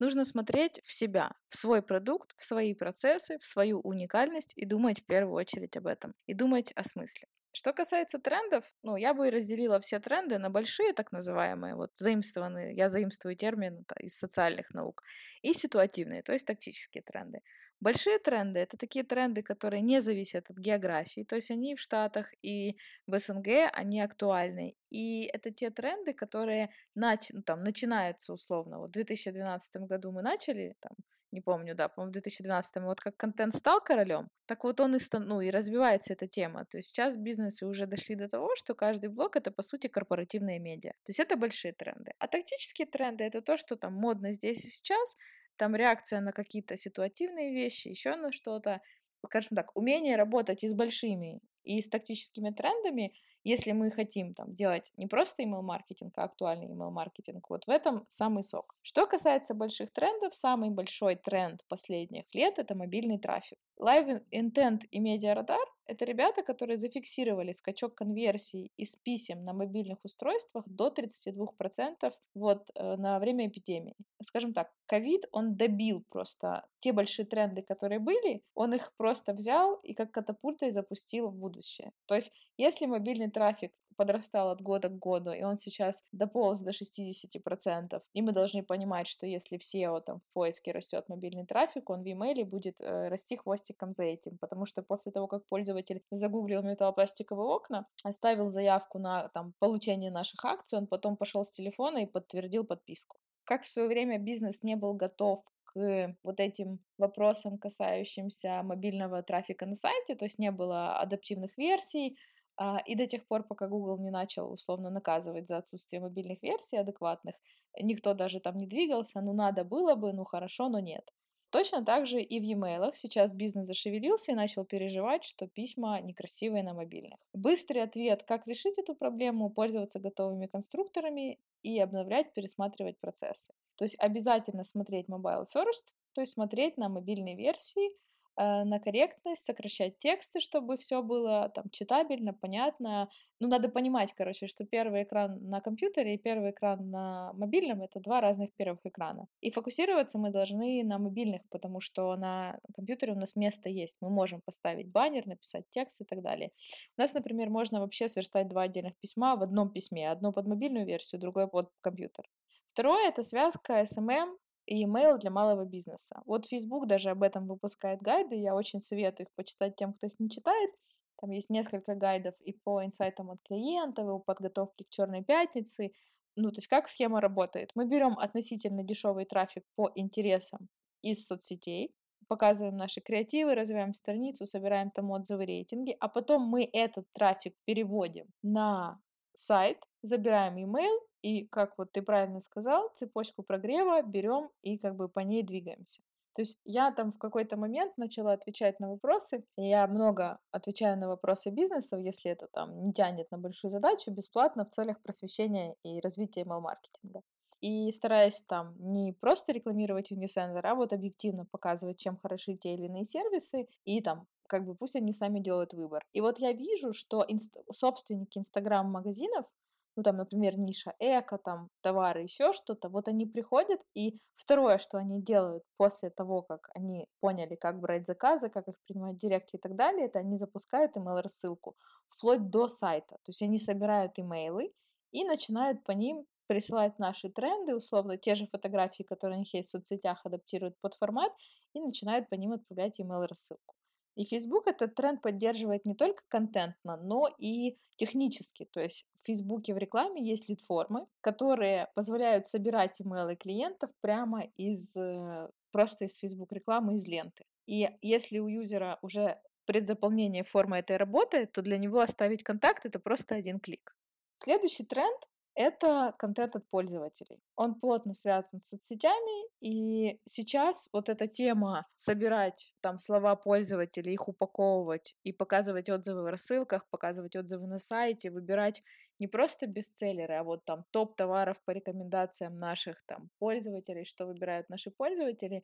[SPEAKER 2] Нужно смотреть в себя, в свой продукт, в свои процессы, в свою уникальность и думать в первую очередь об этом. И думать о смысле. Что касается трендов, ну, я бы разделила все тренды на большие, так называемые, вот заимствованные, я заимствую термин из социальных наук, и ситуативные, то есть тактические тренды. Большие тренды– это такие тренды, которые не зависят от географии, то есть они в Штатах и в СНГ, они актуальны. И это те тренды, которые нач... ну, там, начинаются условно. Вот в 2012 году мы начали, там, не помню, да, по-моему, в 2012 вот как контент стал королем, так вот он и, стан, ну, и развивается эта тема. То есть сейчас бизнесы уже дошли до того, что каждый блог это, по сути, корпоративные медиа. То есть это большие тренды. А тактические тренды это то, что там модно здесь и сейчас, там реакция на какие-то ситуативные вещи, еще на что-то. Скажем так, умение работать и с большими, и с тактическими трендами, если мы хотим там делать не просто email-маркетинг, а актуальный email-маркетинг, вот в этом самый сок. Что касается больших трендов, самый большой тренд последних лет – это мобильный трафик. Live Intent и Media это ребята, которые зафиксировали скачок конверсий из писем на мобильных устройствах до 32% вот э, на время эпидемии. Скажем так, ковид, он добил просто те большие тренды, которые были, он их просто взял и как катапультой запустил в будущее. То есть, если мобильный трафик подрастал от года к году, и он сейчас дополз до 60%. И мы должны понимать, что если в SEO там, в поиске растет мобильный трафик, он в email будет э, расти хвостиком за этим, потому что после того, как пользователь загуглил металлопластиковые окна, оставил заявку на там, получение наших акций, он потом пошел с телефона и подтвердил подписку. Как в свое время бизнес не был готов к вот этим вопросам, касающимся мобильного трафика на сайте, то есть не было адаптивных версий, и до тех пор, пока Google не начал условно наказывать за отсутствие мобильных версий адекватных, никто даже там не двигался, ну надо было бы, ну хорошо, но нет. Точно так же и в e-mail. Сейчас бизнес зашевелился и начал переживать, что письма некрасивые на мобильных. Быстрый ответ, как решить эту проблему, пользоваться готовыми конструкторами и обновлять, пересматривать процессы. То есть обязательно смотреть mobile first, то есть смотреть на мобильные версии, на корректность, сокращать тексты, чтобы все было там читабельно, понятно. Ну, надо понимать, короче, что первый экран на компьютере и первый экран на мобильном это два разных первых экрана. И фокусироваться мы должны на мобильных, потому что на компьютере у нас место есть. Мы можем поставить баннер, написать текст и так далее. У нас, например, можно вообще сверстать два отдельных письма в одном письме. Одно под мобильную версию, другое под компьютер. Второе – это связка SMM и email для малого бизнеса. Вот Facebook даже об этом выпускает гайды, я очень советую их почитать тем, кто их не читает. Там есть несколько гайдов и по инсайтам от клиентов, и по подготовке к Черной пятнице. Ну, то есть как схема работает? Мы берем относительно дешевый трафик по интересам из соцсетей, показываем наши креативы, развиваем страницу, собираем там отзывы, рейтинги, а потом мы этот трафик переводим на сайт, забираем email и, как вот ты правильно сказал, цепочку прогрева берем и как бы по ней двигаемся. То есть я там в какой-то момент начала отвечать на вопросы. Я много отвечаю на вопросы бизнесов, если это там не тянет на большую задачу, бесплатно в целях просвещения и развития email-маркетинга. И стараюсь там не просто рекламировать Unisender, а вот объективно показывать, чем хороши те или иные сервисы, и там как бы пусть они сами делают выбор. И вот я вижу, что инст- собственники инстаграм-магазинов ну там, например, ниша эко, там товары, еще что-то, вот они приходят, и второе, что они делают после того, как они поняли, как брать заказы, как их принимать в директе и так далее, это они запускают email-рассылку вплоть до сайта. То есть они собирают имейлы и начинают по ним присылать наши тренды, условно, те же фотографии, которые у них есть в соцсетях, адаптируют под формат и начинают по ним отправлять email-рассылку. И Facebook этот тренд поддерживает не только контентно, но и технически. То есть в Facebook в рекламе есть лид-формы, которые позволяют собирать имейлы клиентов прямо из э, просто из Facebook рекламы, из ленты. И если у юзера уже предзаполнение формы этой работает, то для него оставить контакт это просто один клик. Следующий тренд это контент от пользователей. Он плотно связан с соцсетями, и сейчас вот эта тема собирать там слова пользователей, их упаковывать и показывать отзывы в рассылках, показывать отзывы на сайте, выбирать не просто бестселлеры, а вот там топ товаров по рекомендациям наших там пользователей, что выбирают наши пользователи,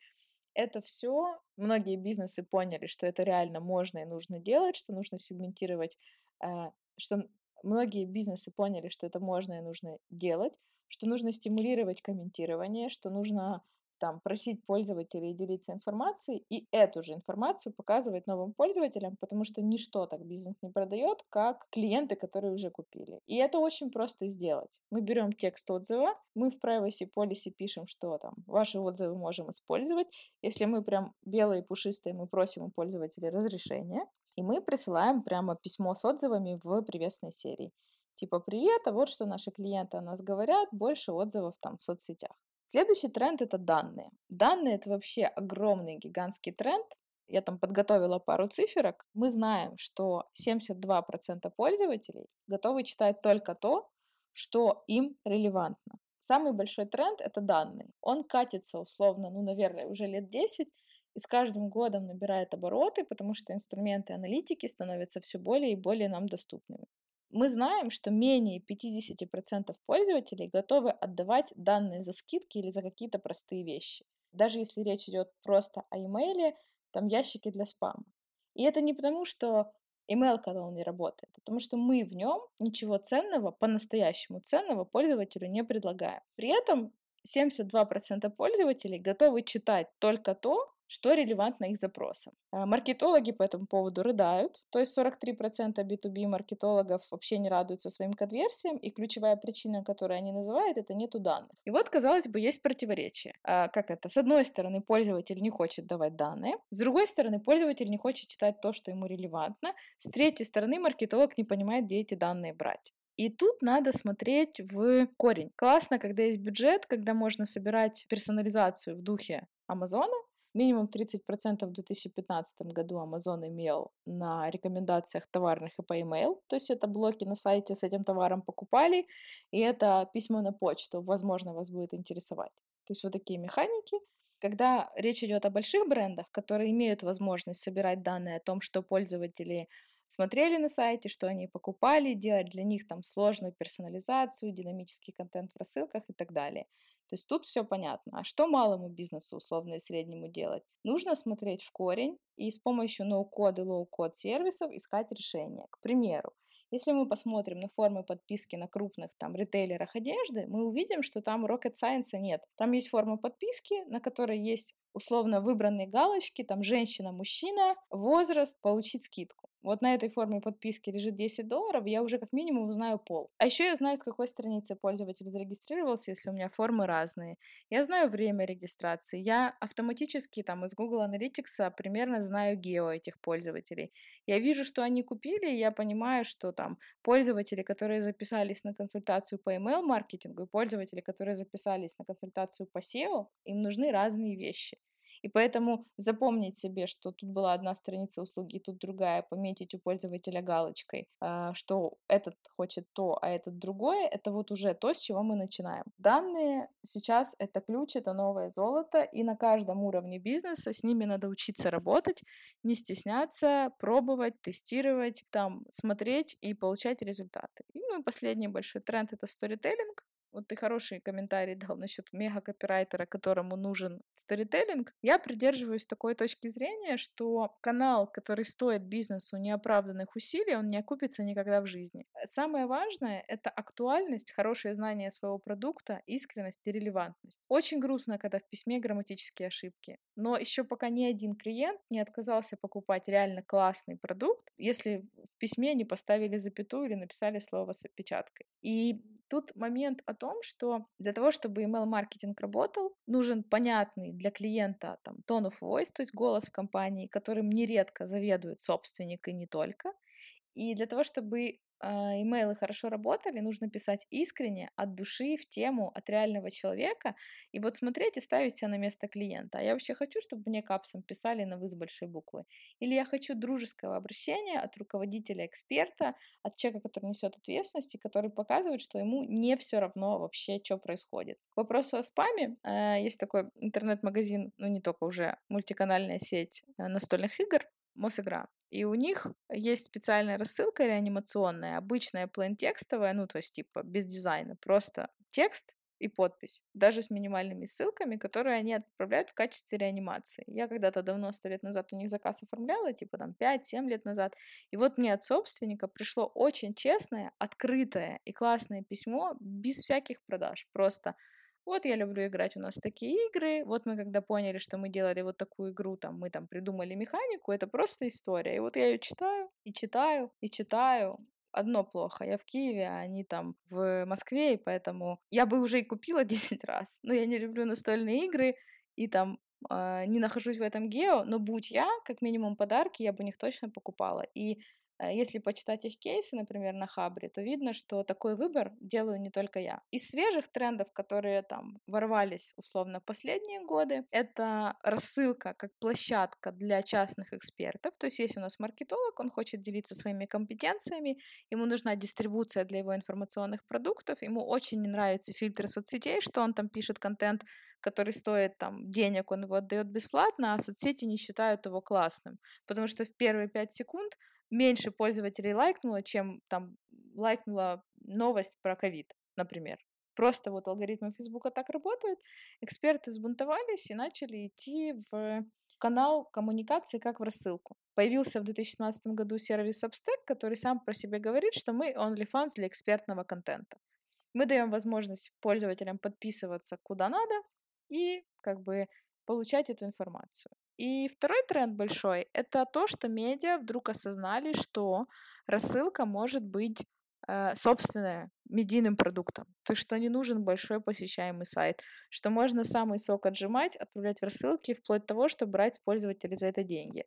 [SPEAKER 2] это все многие бизнесы поняли, что это реально можно и нужно делать, что нужно сегментировать, э, что многие бизнесы поняли, что это можно и нужно делать, что нужно стимулировать комментирование, что нужно там просить пользователей делиться информацией и эту же информацию показывать новым пользователям, потому что ничто так бизнес не продает, как клиенты, которые уже купили. И это очень просто сделать. Мы берем текст отзыва, мы в privacy policy пишем, что там ваши отзывы можем использовать. Если мы прям белые пушистые, мы просим у пользователей разрешения. И мы присылаем прямо письмо с отзывами в приветственной серии. Типа «Привет, а вот что наши клиенты о нас говорят, больше отзывов там в соцсетях». Следующий тренд – это данные. Данные – это вообще огромный гигантский тренд. Я там подготовила пару циферок. Мы знаем, что 72% пользователей готовы читать только то, что им релевантно. Самый большой тренд – это данные. Он катится условно, ну, наверное, уже лет 10, и с каждым годом набирает обороты, потому что инструменты аналитики становятся все более и более нам доступными. Мы знаем, что менее 50% пользователей готовы отдавать данные за скидки или за какие-то простые вещи. Даже если речь идет просто о имейле, там ящики для спама. И это не потому, что email канал не работает, а потому что мы в нем ничего ценного, по-настоящему ценного пользователю не предлагаем. При этом 72% пользователей готовы читать только то, что релевантно их запросам. А, маркетологи по этому поводу рыдают, то есть 43% B2B маркетологов вообще не радуются своим конверсиям, и ключевая причина, которую они называют, это нету данных. И вот, казалось бы, есть противоречие. А, как это? С одной стороны, пользователь не хочет давать данные, с другой стороны, пользователь не хочет читать то, что ему релевантно, с третьей стороны, маркетолог не понимает, где эти данные брать. И тут надо смотреть в корень. Классно, когда есть бюджет, когда можно собирать персонализацию в духе Амазона, Минимум 30% в 2015 году Amazon имел на рекомендациях товарных и по email, то есть это блоки на сайте с этим товаром покупали, и это письмо на почту, возможно, вас будет интересовать. То есть вот такие механики. Когда речь идет о больших брендах, которые имеют возможность собирать данные о том, что пользователи смотрели на сайте, что они покупали, делать для них там сложную персонализацию, динамический контент в рассылках и так далее – то есть тут все понятно. А что малому бизнесу, условно и среднему делать? Нужно смотреть в корень и с помощью no-code и low-code сервисов искать решения. К примеру, если мы посмотрим на формы подписки на крупных там ритейлерах одежды, мы увидим, что там rocket science нет. Там есть форма подписки, на которой есть условно выбранные галочки, там женщина, мужчина, возраст, получить скидку вот на этой форме подписки лежит 10 долларов, я уже как минимум узнаю пол. А еще я знаю, с какой страницы пользователь зарегистрировался, если у меня формы разные. Я знаю время регистрации. Я автоматически там из Google Analytics примерно знаю гео этих пользователей. Я вижу, что они купили, и я понимаю, что там пользователи, которые записались на консультацию по email-маркетингу, и пользователи, которые записались на консультацию по SEO, им нужны разные вещи. И поэтому запомнить себе, что тут была одна страница услуги, тут другая, пометить у пользователя галочкой, а, что этот хочет то, а этот другое, это вот уже то, с чего мы начинаем. Данные сейчас это ключ, это новое золото, и на каждом уровне бизнеса с ними надо учиться работать, не стесняться, пробовать, тестировать, там, смотреть и получать результаты. И, ну и последний большой тренд — это сторителлинг. Вот ты хороший комментарий дал насчет мега-копирайтера, которому нужен сторителлинг. Я придерживаюсь такой точки зрения, что канал, который стоит бизнесу неоправданных усилий, он не окупится никогда в жизни. Самое важное — это актуальность, хорошее знание своего продукта, искренность и релевантность. Очень грустно, когда в письме грамматические ошибки. Но еще пока ни один клиент не отказался покупать реально классный продукт, если в письме не поставили запятую или написали слово с опечаткой. И тут момент о том, что для того, чтобы email-маркетинг работал, нужен понятный для клиента там, tone of voice, то есть голос в компании, которым нередко заведует собственник и не только. И для того, чтобы имейлы хорошо работали, нужно писать искренне, от души, в тему, от реального человека, и вот смотреть и ставить себя на место клиента. А я вообще хочу, чтобы мне капсом писали на «вы» с большой буквы. Или я хочу дружеского обращения от руководителя-эксперта, от человека, который несет ответственность, и который показывает, что ему не все равно вообще, что происходит. К вопросу о спаме. Э, есть такой интернет-магазин, ну не только уже мультиканальная сеть э, настольных игр, Мосигра. И у них есть специальная рассылка реанимационная, обычная плейн-текстовая, ну, то есть, типа, без дизайна, просто текст и подпись, даже с минимальными ссылками, которые они отправляют в качестве реанимации. Я когда-то давно, сто лет назад у них заказ оформляла, типа там 5-7 лет назад, и вот мне от собственника пришло очень честное, открытое и классное письмо без всяких продаж, просто вот я люблю играть у нас такие игры, вот мы когда поняли, что мы делали вот такую игру, там мы там придумали механику, это просто история. И вот я ее читаю, и читаю, и читаю, одно плохо. Я в Киеве, а они там в Москве, и поэтому я бы уже и купила 10 раз. Но я не люблю настольные игры, и там э, не нахожусь в этом гео, но будь я, как минимум подарки, я бы них точно покупала. И если почитать их кейсы, например, на Хабре, то видно, что такой выбор делаю не только я. Из свежих трендов, которые там ворвались условно последние годы, это рассылка как площадка для частных экспертов. То есть если у нас маркетолог, он хочет делиться своими компетенциями, ему нужна дистрибуция для его информационных продуктов, ему очень не нравятся фильтры соцсетей, что он там пишет контент, который стоит там денег, он его отдает бесплатно, а соцсети не считают его классным, потому что в первые пять секунд меньше пользователей лайкнуло, чем там лайкнула новость про ковид, например. Просто вот алгоритмы Фейсбука так работают. Эксперты сбунтовались и начали идти в канал коммуникации как в рассылку. Появился в 2017 году сервис Substack, который сам про себя говорит, что мы OnlyFans для экспертного контента. Мы даем возможность пользователям подписываться куда надо и как бы получать эту информацию. И второй тренд большой — это то, что медиа вдруг осознали, что рассылка может быть э, собственная медийным продуктом. То есть, что не нужен большой посещаемый сайт, что можно самый сок отжимать, отправлять в рассылки, вплоть до того, чтобы брать с пользователей за это деньги.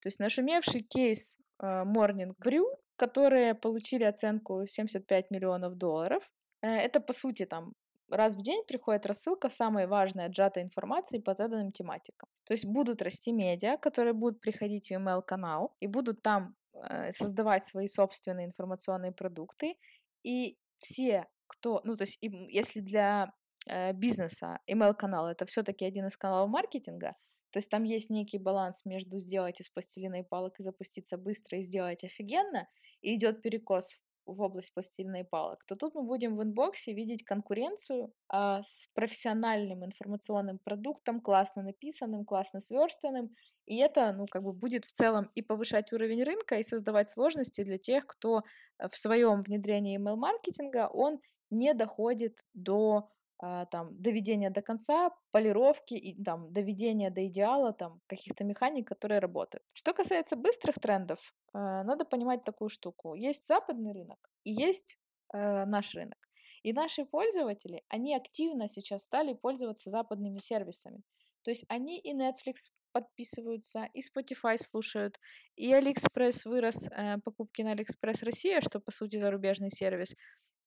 [SPEAKER 2] То есть нашумевший кейс э, Morning Brew, которые получили оценку 75 миллионов долларов, э, это, по сути, там раз в день приходит рассылка самой важной отжатой информации по заданным тематикам. То есть будут расти медиа, которые будут приходить в email-канал и будут там э, создавать свои собственные информационные продукты. И все, кто, ну то есть если для э, бизнеса email-канал это все-таки один из каналов маркетинга, то есть там есть некий баланс между сделать из пластилина и палок и запуститься быстро и сделать офигенно, и идет перекос в область пластильной палок, то тут мы будем в инбоксе видеть конкуренцию а, с профессиональным информационным продуктом, классно написанным, классно сверстанным, и это, ну, как бы будет в целом и повышать уровень рынка, и создавать сложности для тех, кто э, в своем внедрении email-маркетинга, он не доходит до там, доведения до конца, полировки и там, доведения до идеала там, каких-то механик, которые работают. Что касается быстрых трендов, а, надо понимать такую штуку. Есть западный рынок и есть э, наш рынок. И наши пользователи, они активно сейчас стали пользоваться западными сервисами. То есть они и Netflix подписываются, и Spotify слушают, и AliExpress вырос, э, покупки на AliExpress Россия, что по сути зарубежный сервис.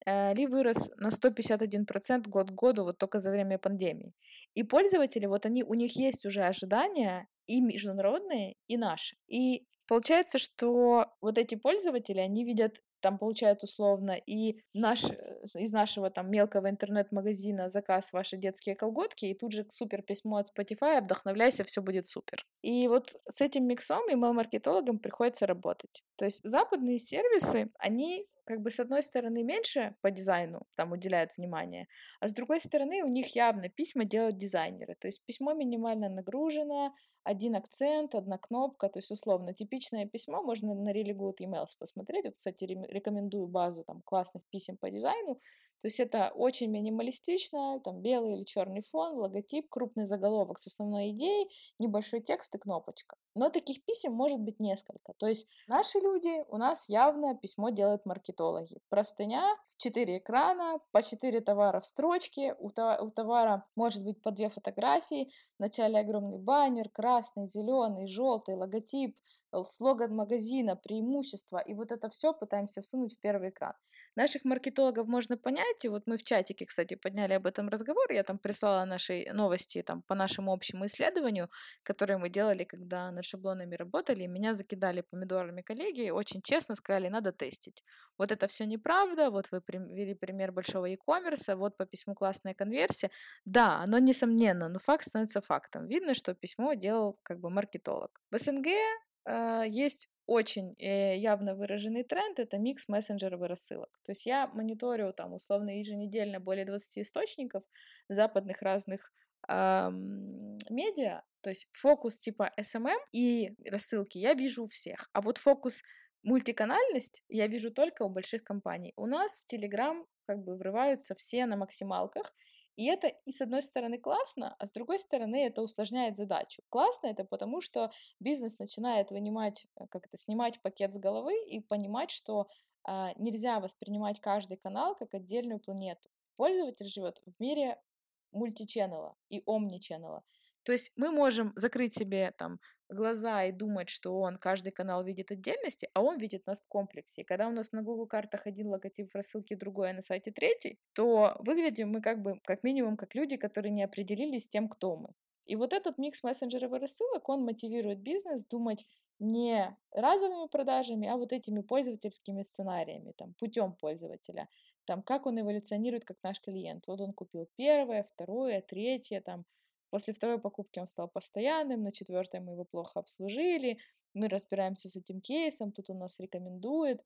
[SPEAKER 2] Э, ли вырос на 151% год к году вот только за время пандемии. И пользователи, вот они, у них есть уже ожидания и международные, и наши. И получается, что вот эти пользователи, они видят там получают условно и наш, э, из нашего там мелкого интернет-магазина заказ ваши детские колготки, и тут же супер письмо от Spotify, вдохновляйся, все будет супер. И вот с этим миксом email-маркетологам приходится работать. То есть западные сервисы, они как бы с одной стороны меньше по дизайну там уделяют внимание, а с другой стороны у них явно письма делают дизайнеры. То есть письмо минимально нагружено, один акцент, одна кнопка, то есть условно типичное письмо, можно на Really Good Emails посмотреть, вот, кстати, рекомендую базу там классных писем по дизайну, то есть это очень минималистично, там белый или черный фон, логотип, крупный заголовок с основной идеей, небольшой текст и кнопочка. Но таких писем может быть несколько. То есть наши люди, у нас явно письмо делают маркетологи. Простыня, в 4 экрана, по 4 товара в строчке, у, у товара может быть по две фотографии, начале огромный баннер, красный, зеленый, желтый, логотип, слоган магазина, преимущества, и вот это все пытаемся всунуть в первый экран. Наших маркетологов можно понять, и вот мы в чатике, кстати, подняли об этом разговор, я там прислала наши новости там, по нашему общему исследованию, которое мы делали, когда над шаблонами работали, меня закидали помидорами коллеги, очень честно сказали, надо тестить. Вот это все неправда, вот вы привели пример большого e-commerce, вот по письму классная конверсия. Да, оно несомненно, но факт становится фактом. Видно, что письмо делал как бы маркетолог. В СНГ есть очень э, явно выраженный тренд это микс мессенджеров и рассылок. То есть я мониторю там условно еженедельно более 20 источников западных разных эм, медиа, то есть фокус типа SMM и рассылки я вижу у всех, а вот фокус мультиканальность я вижу только у больших компаний. У нас в Telegram как бы врываются все на максималках, и это и с одной стороны классно, а с другой стороны это усложняет задачу. Классно это потому, что бизнес начинает вынимать, э, как это, снимать пакет с головы и понимать, что а, нельзя воспринимать каждый канал как отдельную планету. Пользователь живет в мире мультиченнела и омниченнела. То есть мы можем закрыть себе там глаза и думать, что он каждый канал видит отдельности, а он видит нас в комплексе. И когда у нас на Google картах один логотип в рассылке, другой, а на сайте третий, то выглядим мы как бы, как минимум, как люди, которые не определились с тем, кто мы. И вот этот микс мессенджеров и рассылок, он мотивирует бизнес думать не разовыми продажами, а вот этими пользовательскими сценариями, там, путем пользователя, там, как он эволюционирует как наш клиент. Вот он купил первое, второе, третье, там, После второй покупки он стал постоянным, на четвертой мы его плохо обслужили, мы разбираемся с этим кейсом, тут он нас рекомендует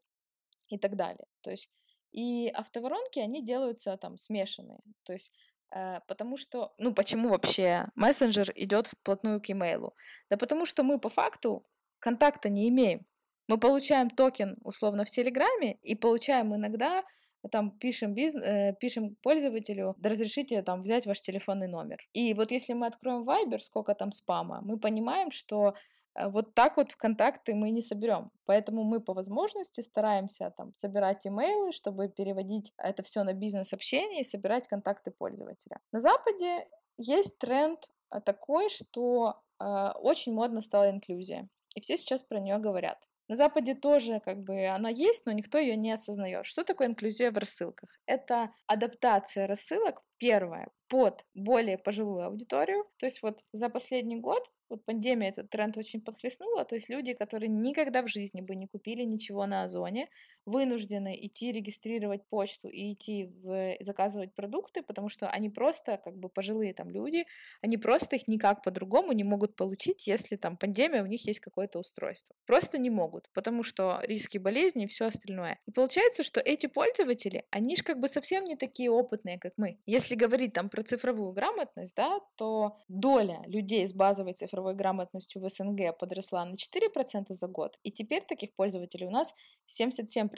[SPEAKER 2] и так далее. То есть и автоворонки, они делаются там смешанные. То есть э, потому что, ну почему вообще мессенджер идет вплотную к имейлу? Да потому что мы по факту контакта не имеем. Мы получаем токен условно в Телеграме и получаем иногда там пишем, бизнес, э, пишем пользователю, да разрешите там взять ваш телефонный номер. И вот если мы откроем Viber, сколько там спама, мы понимаем, что э, вот так вот в контакты мы не соберем. Поэтому мы по возможности стараемся там собирать имейлы, чтобы переводить это все на бизнес-общение и собирать контакты пользователя. На Западе есть тренд э, такой, что э, очень модно стала инклюзия. И все сейчас про нее говорят. На Западе тоже как бы она есть, но никто ее не осознает. Что такое инклюзия в рассылках? Это адаптация рассылок, первое, под более пожилую аудиторию. То есть вот за последний год вот пандемия этот тренд очень подхлестнула, то есть люди, которые никогда в жизни бы не купили ничего на Озоне, вынуждены идти регистрировать почту и идти в, заказывать продукты, потому что они просто как бы пожилые там люди, они просто их никак по-другому не могут получить, если там пандемия, у них есть какое-то устройство. Просто не могут, потому что риски болезни и все остальное. И получается, что эти пользователи, они же как бы совсем не такие опытные, как мы. Если говорить там про цифровую грамотность, да, то доля людей с базовой цифровой грамотностью в СНГ подросла на 4% за год, и теперь таких пользователей у нас 77%.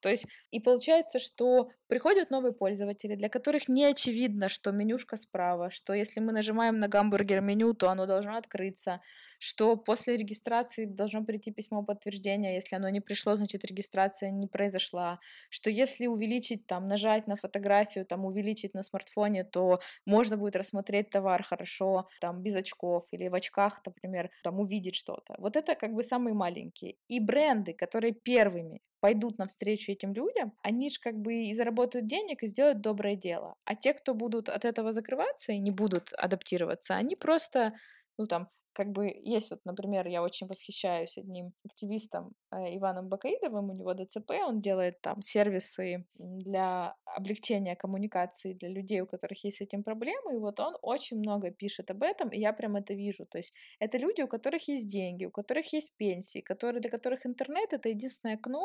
[SPEAKER 2] То есть и получается, что приходят новые пользователи, для которых не очевидно, что менюшка справа, что если мы нажимаем на гамбургер меню, то оно должно открыться, что после регистрации должно прийти письмо подтверждения, если оно не пришло, значит регистрация не произошла, что если увеличить, там, нажать на фотографию, там, увеличить на смартфоне, то можно будет рассмотреть товар хорошо, там, без очков или в очках, например, там, увидеть что-то. Вот это как бы самые маленькие. И бренды, которые первыми пойдут навстречу этим людям, они же как бы и заработают денег, и сделают доброе дело. А те, кто будут от этого закрываться и не будут адаптироваться, они просто, ну там, как бы есть вот, например, я очень восхищаюсь одним активистом э, Иваном Бакаидовым, у него ДЦП, он делает там сервисы для облегчения коммуникации для людей, у которых есть с этим проблемы, и вот он очень много пишет об этом, и я прям это вижу. То есть это люди, у которых есть деньги, у которых есть пенсии, которые, для которых интернет — это единственное окно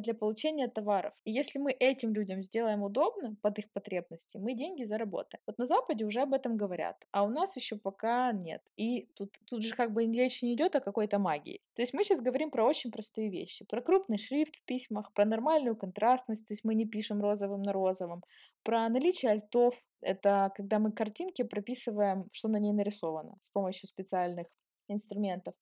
[SPEAKER 2] для получения товаров. И если мы этим людям сделаем удобно под их потребности, мы деньги заработаем. Вот на Западе уже об этом говорят, а у нас еще пока нет. И тут тут же как бы речь не идет о какой-то магии. То есть мы сейчас говорим про очень простые вещи. Про крупный шрифт в письмах, про нормальную контрастность, то есть мы не пишем розовым на розовом, про наличие альтов, это когда мы картинки прописываем, что на ней нарисовано с помощью специальных инструментов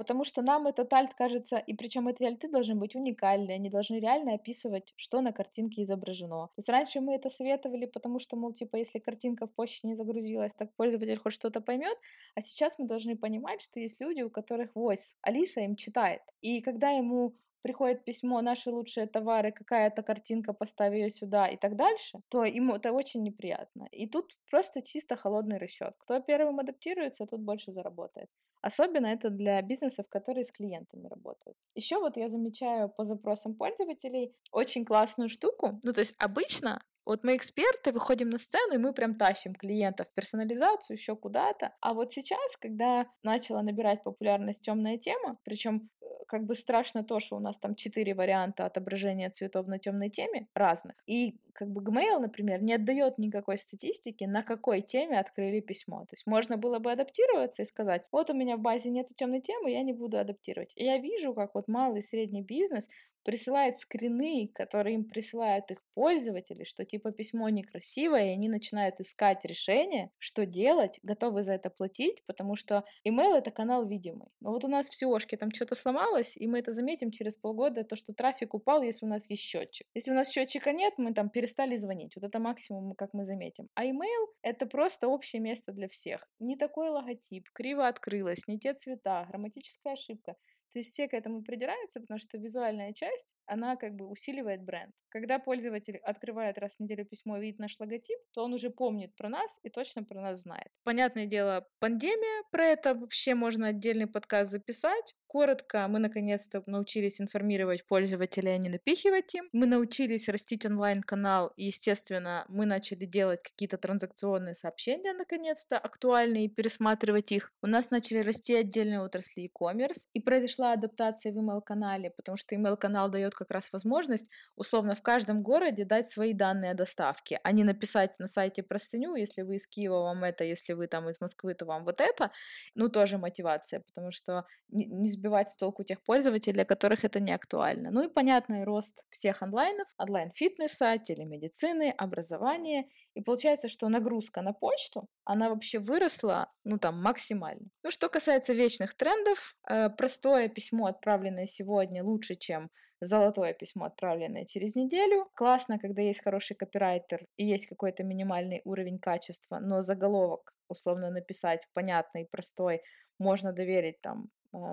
[SPEAKER 2] потому что нам этот альт кажется, и причем эти альты должны быть уникальны, они должны реально описывать, что на картинке изображено. То есть раньше мы это советовали, потому что, мол, типа, если картинка в почте не загрузилась, так пользователь хоть что-то поймет, а сейчас мы должны понимать, что есть люди, у которых voice, Алиса им читает, и когда ему приходит письмо «Наши лучшие товары», какая-то картинка, поставь ее сюда и так дальше, то ему это очень неприятно. И тут просто чисто холодный расчет. Кто первым адаптируется, тот больше заработает. Особенно это для бизнесов, которые с клиентами работают. Еще вот я замечаю по запросам пользователей очень классную штуку. Ну, то есть обычно вот мы эксперты, выходим на сцену, и мы прям тащим клиентов в персонализацию, еще куда-то. А вот сейчас, когда начала набирать популярность темная тема, причем как бы страшно то, что у нас там четыре варианта отображения цветов на темной теме разных. И как бы Gmail, например, не отдает никакой статистики, на какой теме открыли письмо. То есть можно было бы адаптироваться и сказать, вот у меня в базе нету темной темы, я не буду адаптировать. И я вижу, как вот малый и средний бизнес присылает скрины, которые им присылают их пользователи, что типа письмо некрасивое, и они начинают искать решение, что делать, готовы за это платить, потому что email это канал видимый. Но вот у нас в SEOшке там что-то сломалось, и мы это заметим через полгода, то, что трафик упал, если у нас есть счетчик. Если у нас счетчика нет, мы там перестали звонить. Вот это максимум, как мы заметим. А email это просто общее место для всех. Не такой логотип, криво открылось, не те цвета, грамматическая ошибка. То есть все к этому придираются, потому что визуальная часть, она как бы усиливает бренд. Когда пользователь открывает раз в неделю письмо и видит наш логотип, то он уже помнит про нас и точно про нас знает. Понятное дело, пандемия, про это вообще можно отдельный подкаст записать. Коротко, мы наконец-то научились информировать пользователей, а не напихивать им. Мы научились растить онлайн-канал, естественно, мы начали делать какие-то транзакционные сообщения, наконец-то, актуальные, и пересматривать их. У нас начали расти отдельные отрасли e-commerce, и произошла адаптация в email-канале, потому что email-канал дает как раз возможность, условно, в каждом городе дать свои данные о доставке, а не написать на сайте простыню, если вы из Киева, вам это, если вы там из Москвы, то вам вот это. Ну, тоже мотивация, потому что не, не сбивать с толку тех пользователей, для которых это не актуально. Ну и понятный рост всех онлайнов, онлайн-фитнеса, телемедицины, образования. И получается, что нагрузка на почту, она вообще выросла, ну там, максимально. Ну, что касается вечных трендов, э, простое письмо, отправленное сегодня, лучше, чем золотое письмо, отправленное через неделю. Классно, когда есть хороший копирайтер и есть какой-то минимальный уровень качества, но заголовок условно написать понятный, простой, можно доверить там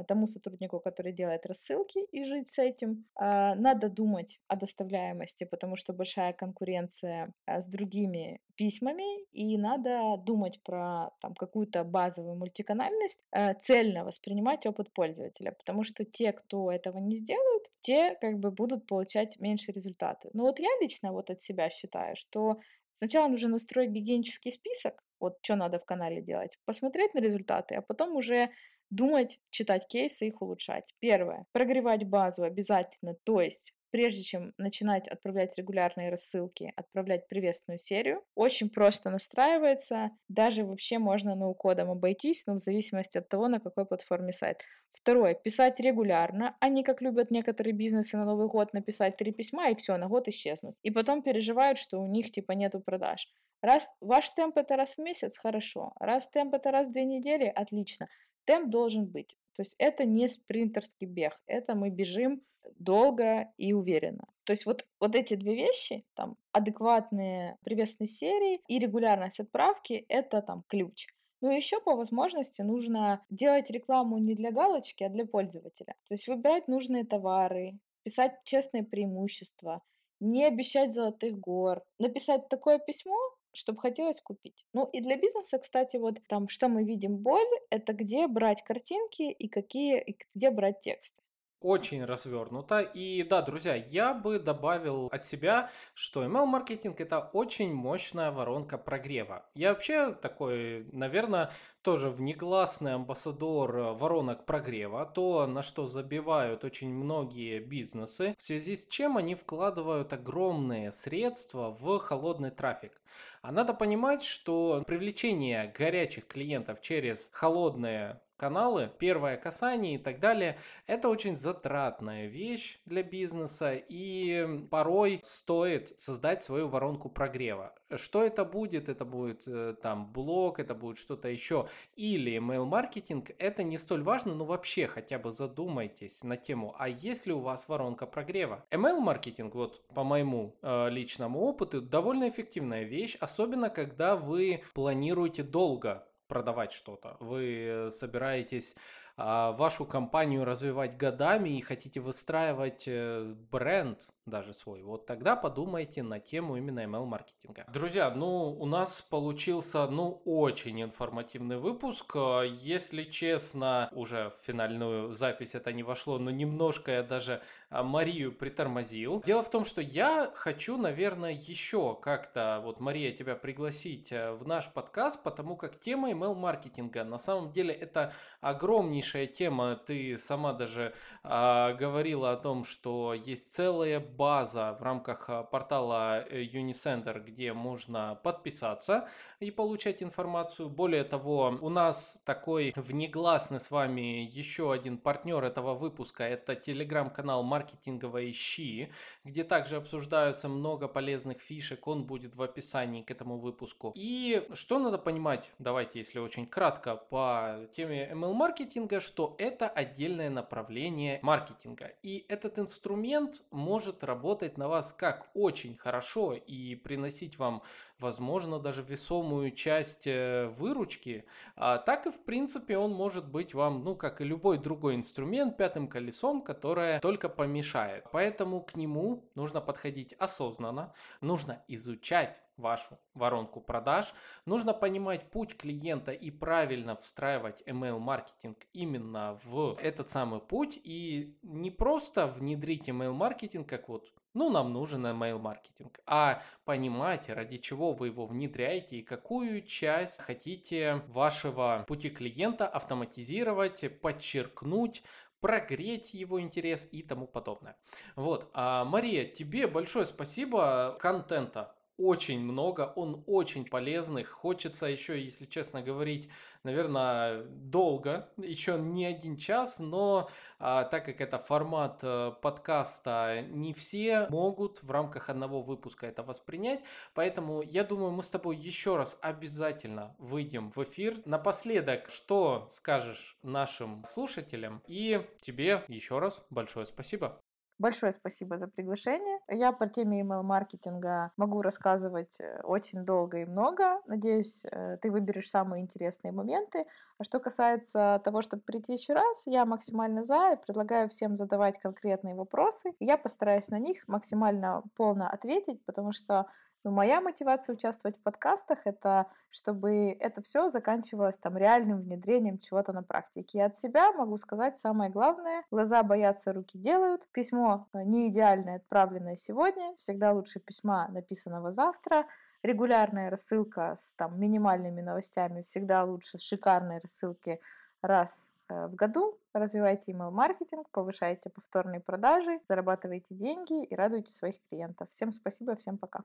[SPEAKER 2] тому сотруднику, который делает рассылки и жить с этим. А, надо думать о доставляемости, потому что большая конкуренция а, с другими письмами, и надо думать про там, какую-то базовую мультиканальность, цельно воспринимать опыт пользователя, потому что те, кто этого не сделают, те как бы будут получать меньше результаты. Но вот я лично вот от себя считаю, что сначала нужно настроить гигиенический список, вот что надо в канале делать, посмотреть на результаты, а потом уже думать, читать кейсы, их улучшать. Первое. Прогревать базу обязательно, то есть прежде чем начинать отправлять регулярные рассылки, отправлять приветственную серию. Очень просто настраивается, даже вообще можно ноу-кодом обойтись, но в зависимости от того, на какой платформе сайт. Второе, писать регулярно, а не как любят некоторые бизнесы на Новый год написать три письма и все, на год исчезнут. И потом переживают, что у них типа нету продаж. Раз ваш темп это раз в месяц, хорошо. Раз темп это раз в две недели, отлично темп должен быть. То есть это не спринтерский бег, это мы бежим долго и уверенно. То есть вот, вот эти две вещи, там, адекватные приветственные серии и регулярность отправки, это там ключ. Но еще по возможности нужно делать рекламу не для галочки, а для пользователя. То есть выбирать нужные товары, писать честные преимущества, не обещать золотых гор, написать такое письмо, чтобы хотелось купить. Ну и для бизнеса, кстати, вот там, что мы видим боль, это где брать картинки и какие, и где брать тексты.
[SPEAKER 1] Очень развернуто. И да, друзья, я бы добавил от себя, что email-маркетинг это очень мощная воронка прогрева. Я вообще такой, наверное, тоже внегласный амбассадор воронок прогрева, то, на что забивают очень многие бизнесы, в связи с чем они вкладывают огромные средства в холодный трафик. А надо понимать, что привлечение горячих клиентов через холодные каналы, первое касание и так далее. Это очень затратная вещь для бизнеса и порой стоит создать свою воронку прогрева. Что это будет? Это будет э, там блог, это будет что-то еще. Или email маркетинг. Это не столь важно, но вообще хотя бы задумайтесь на тему, а есть ли у вас воронка прогрева? Email маркетинг, вот по моему э, личному опыту, довольно эффективная вещь, особенно когда вы планируете долго продавать что-то. Вы собираетесь а, вашу компанию развивать годами и хотите выстраивать э, бренд даже свой, вот тогда подумайте на тему именно ML-маркетинга. Друзья, ну у нас получился ну очень информативный выпуск. Если честно, уже в финальную запись это не вошло, но немножко я даже а, Марию притормозил. Дело в том, что я хочу, наверное, еще как-то вот Мария тебя пригласить э, в наш подкаст, потому как тема ML-маркетинга на самом деле это огромнейшая тема. Ты сама даже а, говорила о том, что есть целая база в рамках а, портала э, Unicenter, где можно подписаться и получать информацию. Более того, у нас такой внегласный с вами еще один партнер этого выпуска. Это телеграм-канал «Маркетинговые щи», где также обсуждаются много полезных фишек. Он будет в описании к этому выпуску. И что надо понимать, давайте, если очень кратко, по теме ML-маркетинга, что это отдельное направление маркетинга. И этот инструмент может работать на вас как очень хорошо и приносить вам, возможно, даже весомую часть э, выручки, а так и в принципе он может быть вам, ну как и любой другой инструмент, пятым колесом, которое только помешает. Поэтому к нему нужно подходить осознанно, нужно изучать вашу воронку продаж. Нужно понимать путь клиента и правильно встраивать email-маркетинг именно в этот самый путь и не просто внедрить email-маркетинг как вот ну, нам нужен email-маркетинг, а понимать, ради чего вы его внедряете и какую часть хотите вашего пути клиента автоматизировать, подчеркнуть, прогреть его интерес и тому подобное. Вот, а, Мария, тебе большое спасибо контента очень много, он очень полезный. Хочется еще, если честно говорить, наверное, долго, еще не один час, но а, так как это формат а, подкаста, не все могут в рамках одного выпуска это воспринять, поэтому я думаю, мы с тобой еще раз обязательно выйдем в эфир. Напоследок, что скажешь нашим слушателям и тебе еще раз большое спасибо.
[SPEAKER 2] Большое спасибо за приглашение. Я по теме email-маркетинга могу рассказывать э, очень долго и много. Надеюсь, э, ты выберешь самые интересные моменты. А что касается того, чтобы прийти еще раз, я максимально за и предлагаю всем задавать конкретные вопросы. Я постараюсь на них максимально полно ответить, потому что но моя мотивация участвовать в подкастах это чтобы это все заканчивалось там реальным внедрением чего-то на практике. И от себя могу сказать самое главное. Глаза боятся, руки делают. Письмо э, не идеальное, отправленное сегодня. Всегда лучше письма, написанного завтра. Регулярная рассылка с там, минимальными новостями всегда лучше шикарной рассылки раз э, в году. Развивайте email-маркетинг, повышайте повторные продажи, зарабатывайте деньги и радуйте своих клиентов. Всем спасибо, всем пока.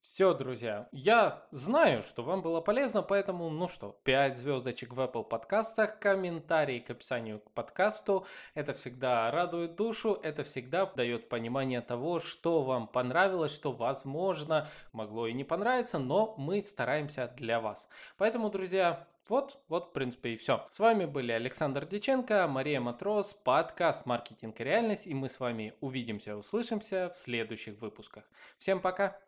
[SPEAKER 1] Все, друзья, я знаю, что вам было полезно, поэтому, ну что, 5 звездочек в Apple подкастах, комментарий к описанию к подкасту. Это всегда радует душу, это всегда дает понимание того, что вам понравилось, что, возможно, могло и не понравиться, но мы стараемся для вас. Поэтому, друзья, Вот, вот, в принципе, и все. С вами были Александр Деченко, Мария Матрос, подкаст «Маркетинг и реальность», и мы с вами увидимся, услышимся в следующих выпусках. Всем пока!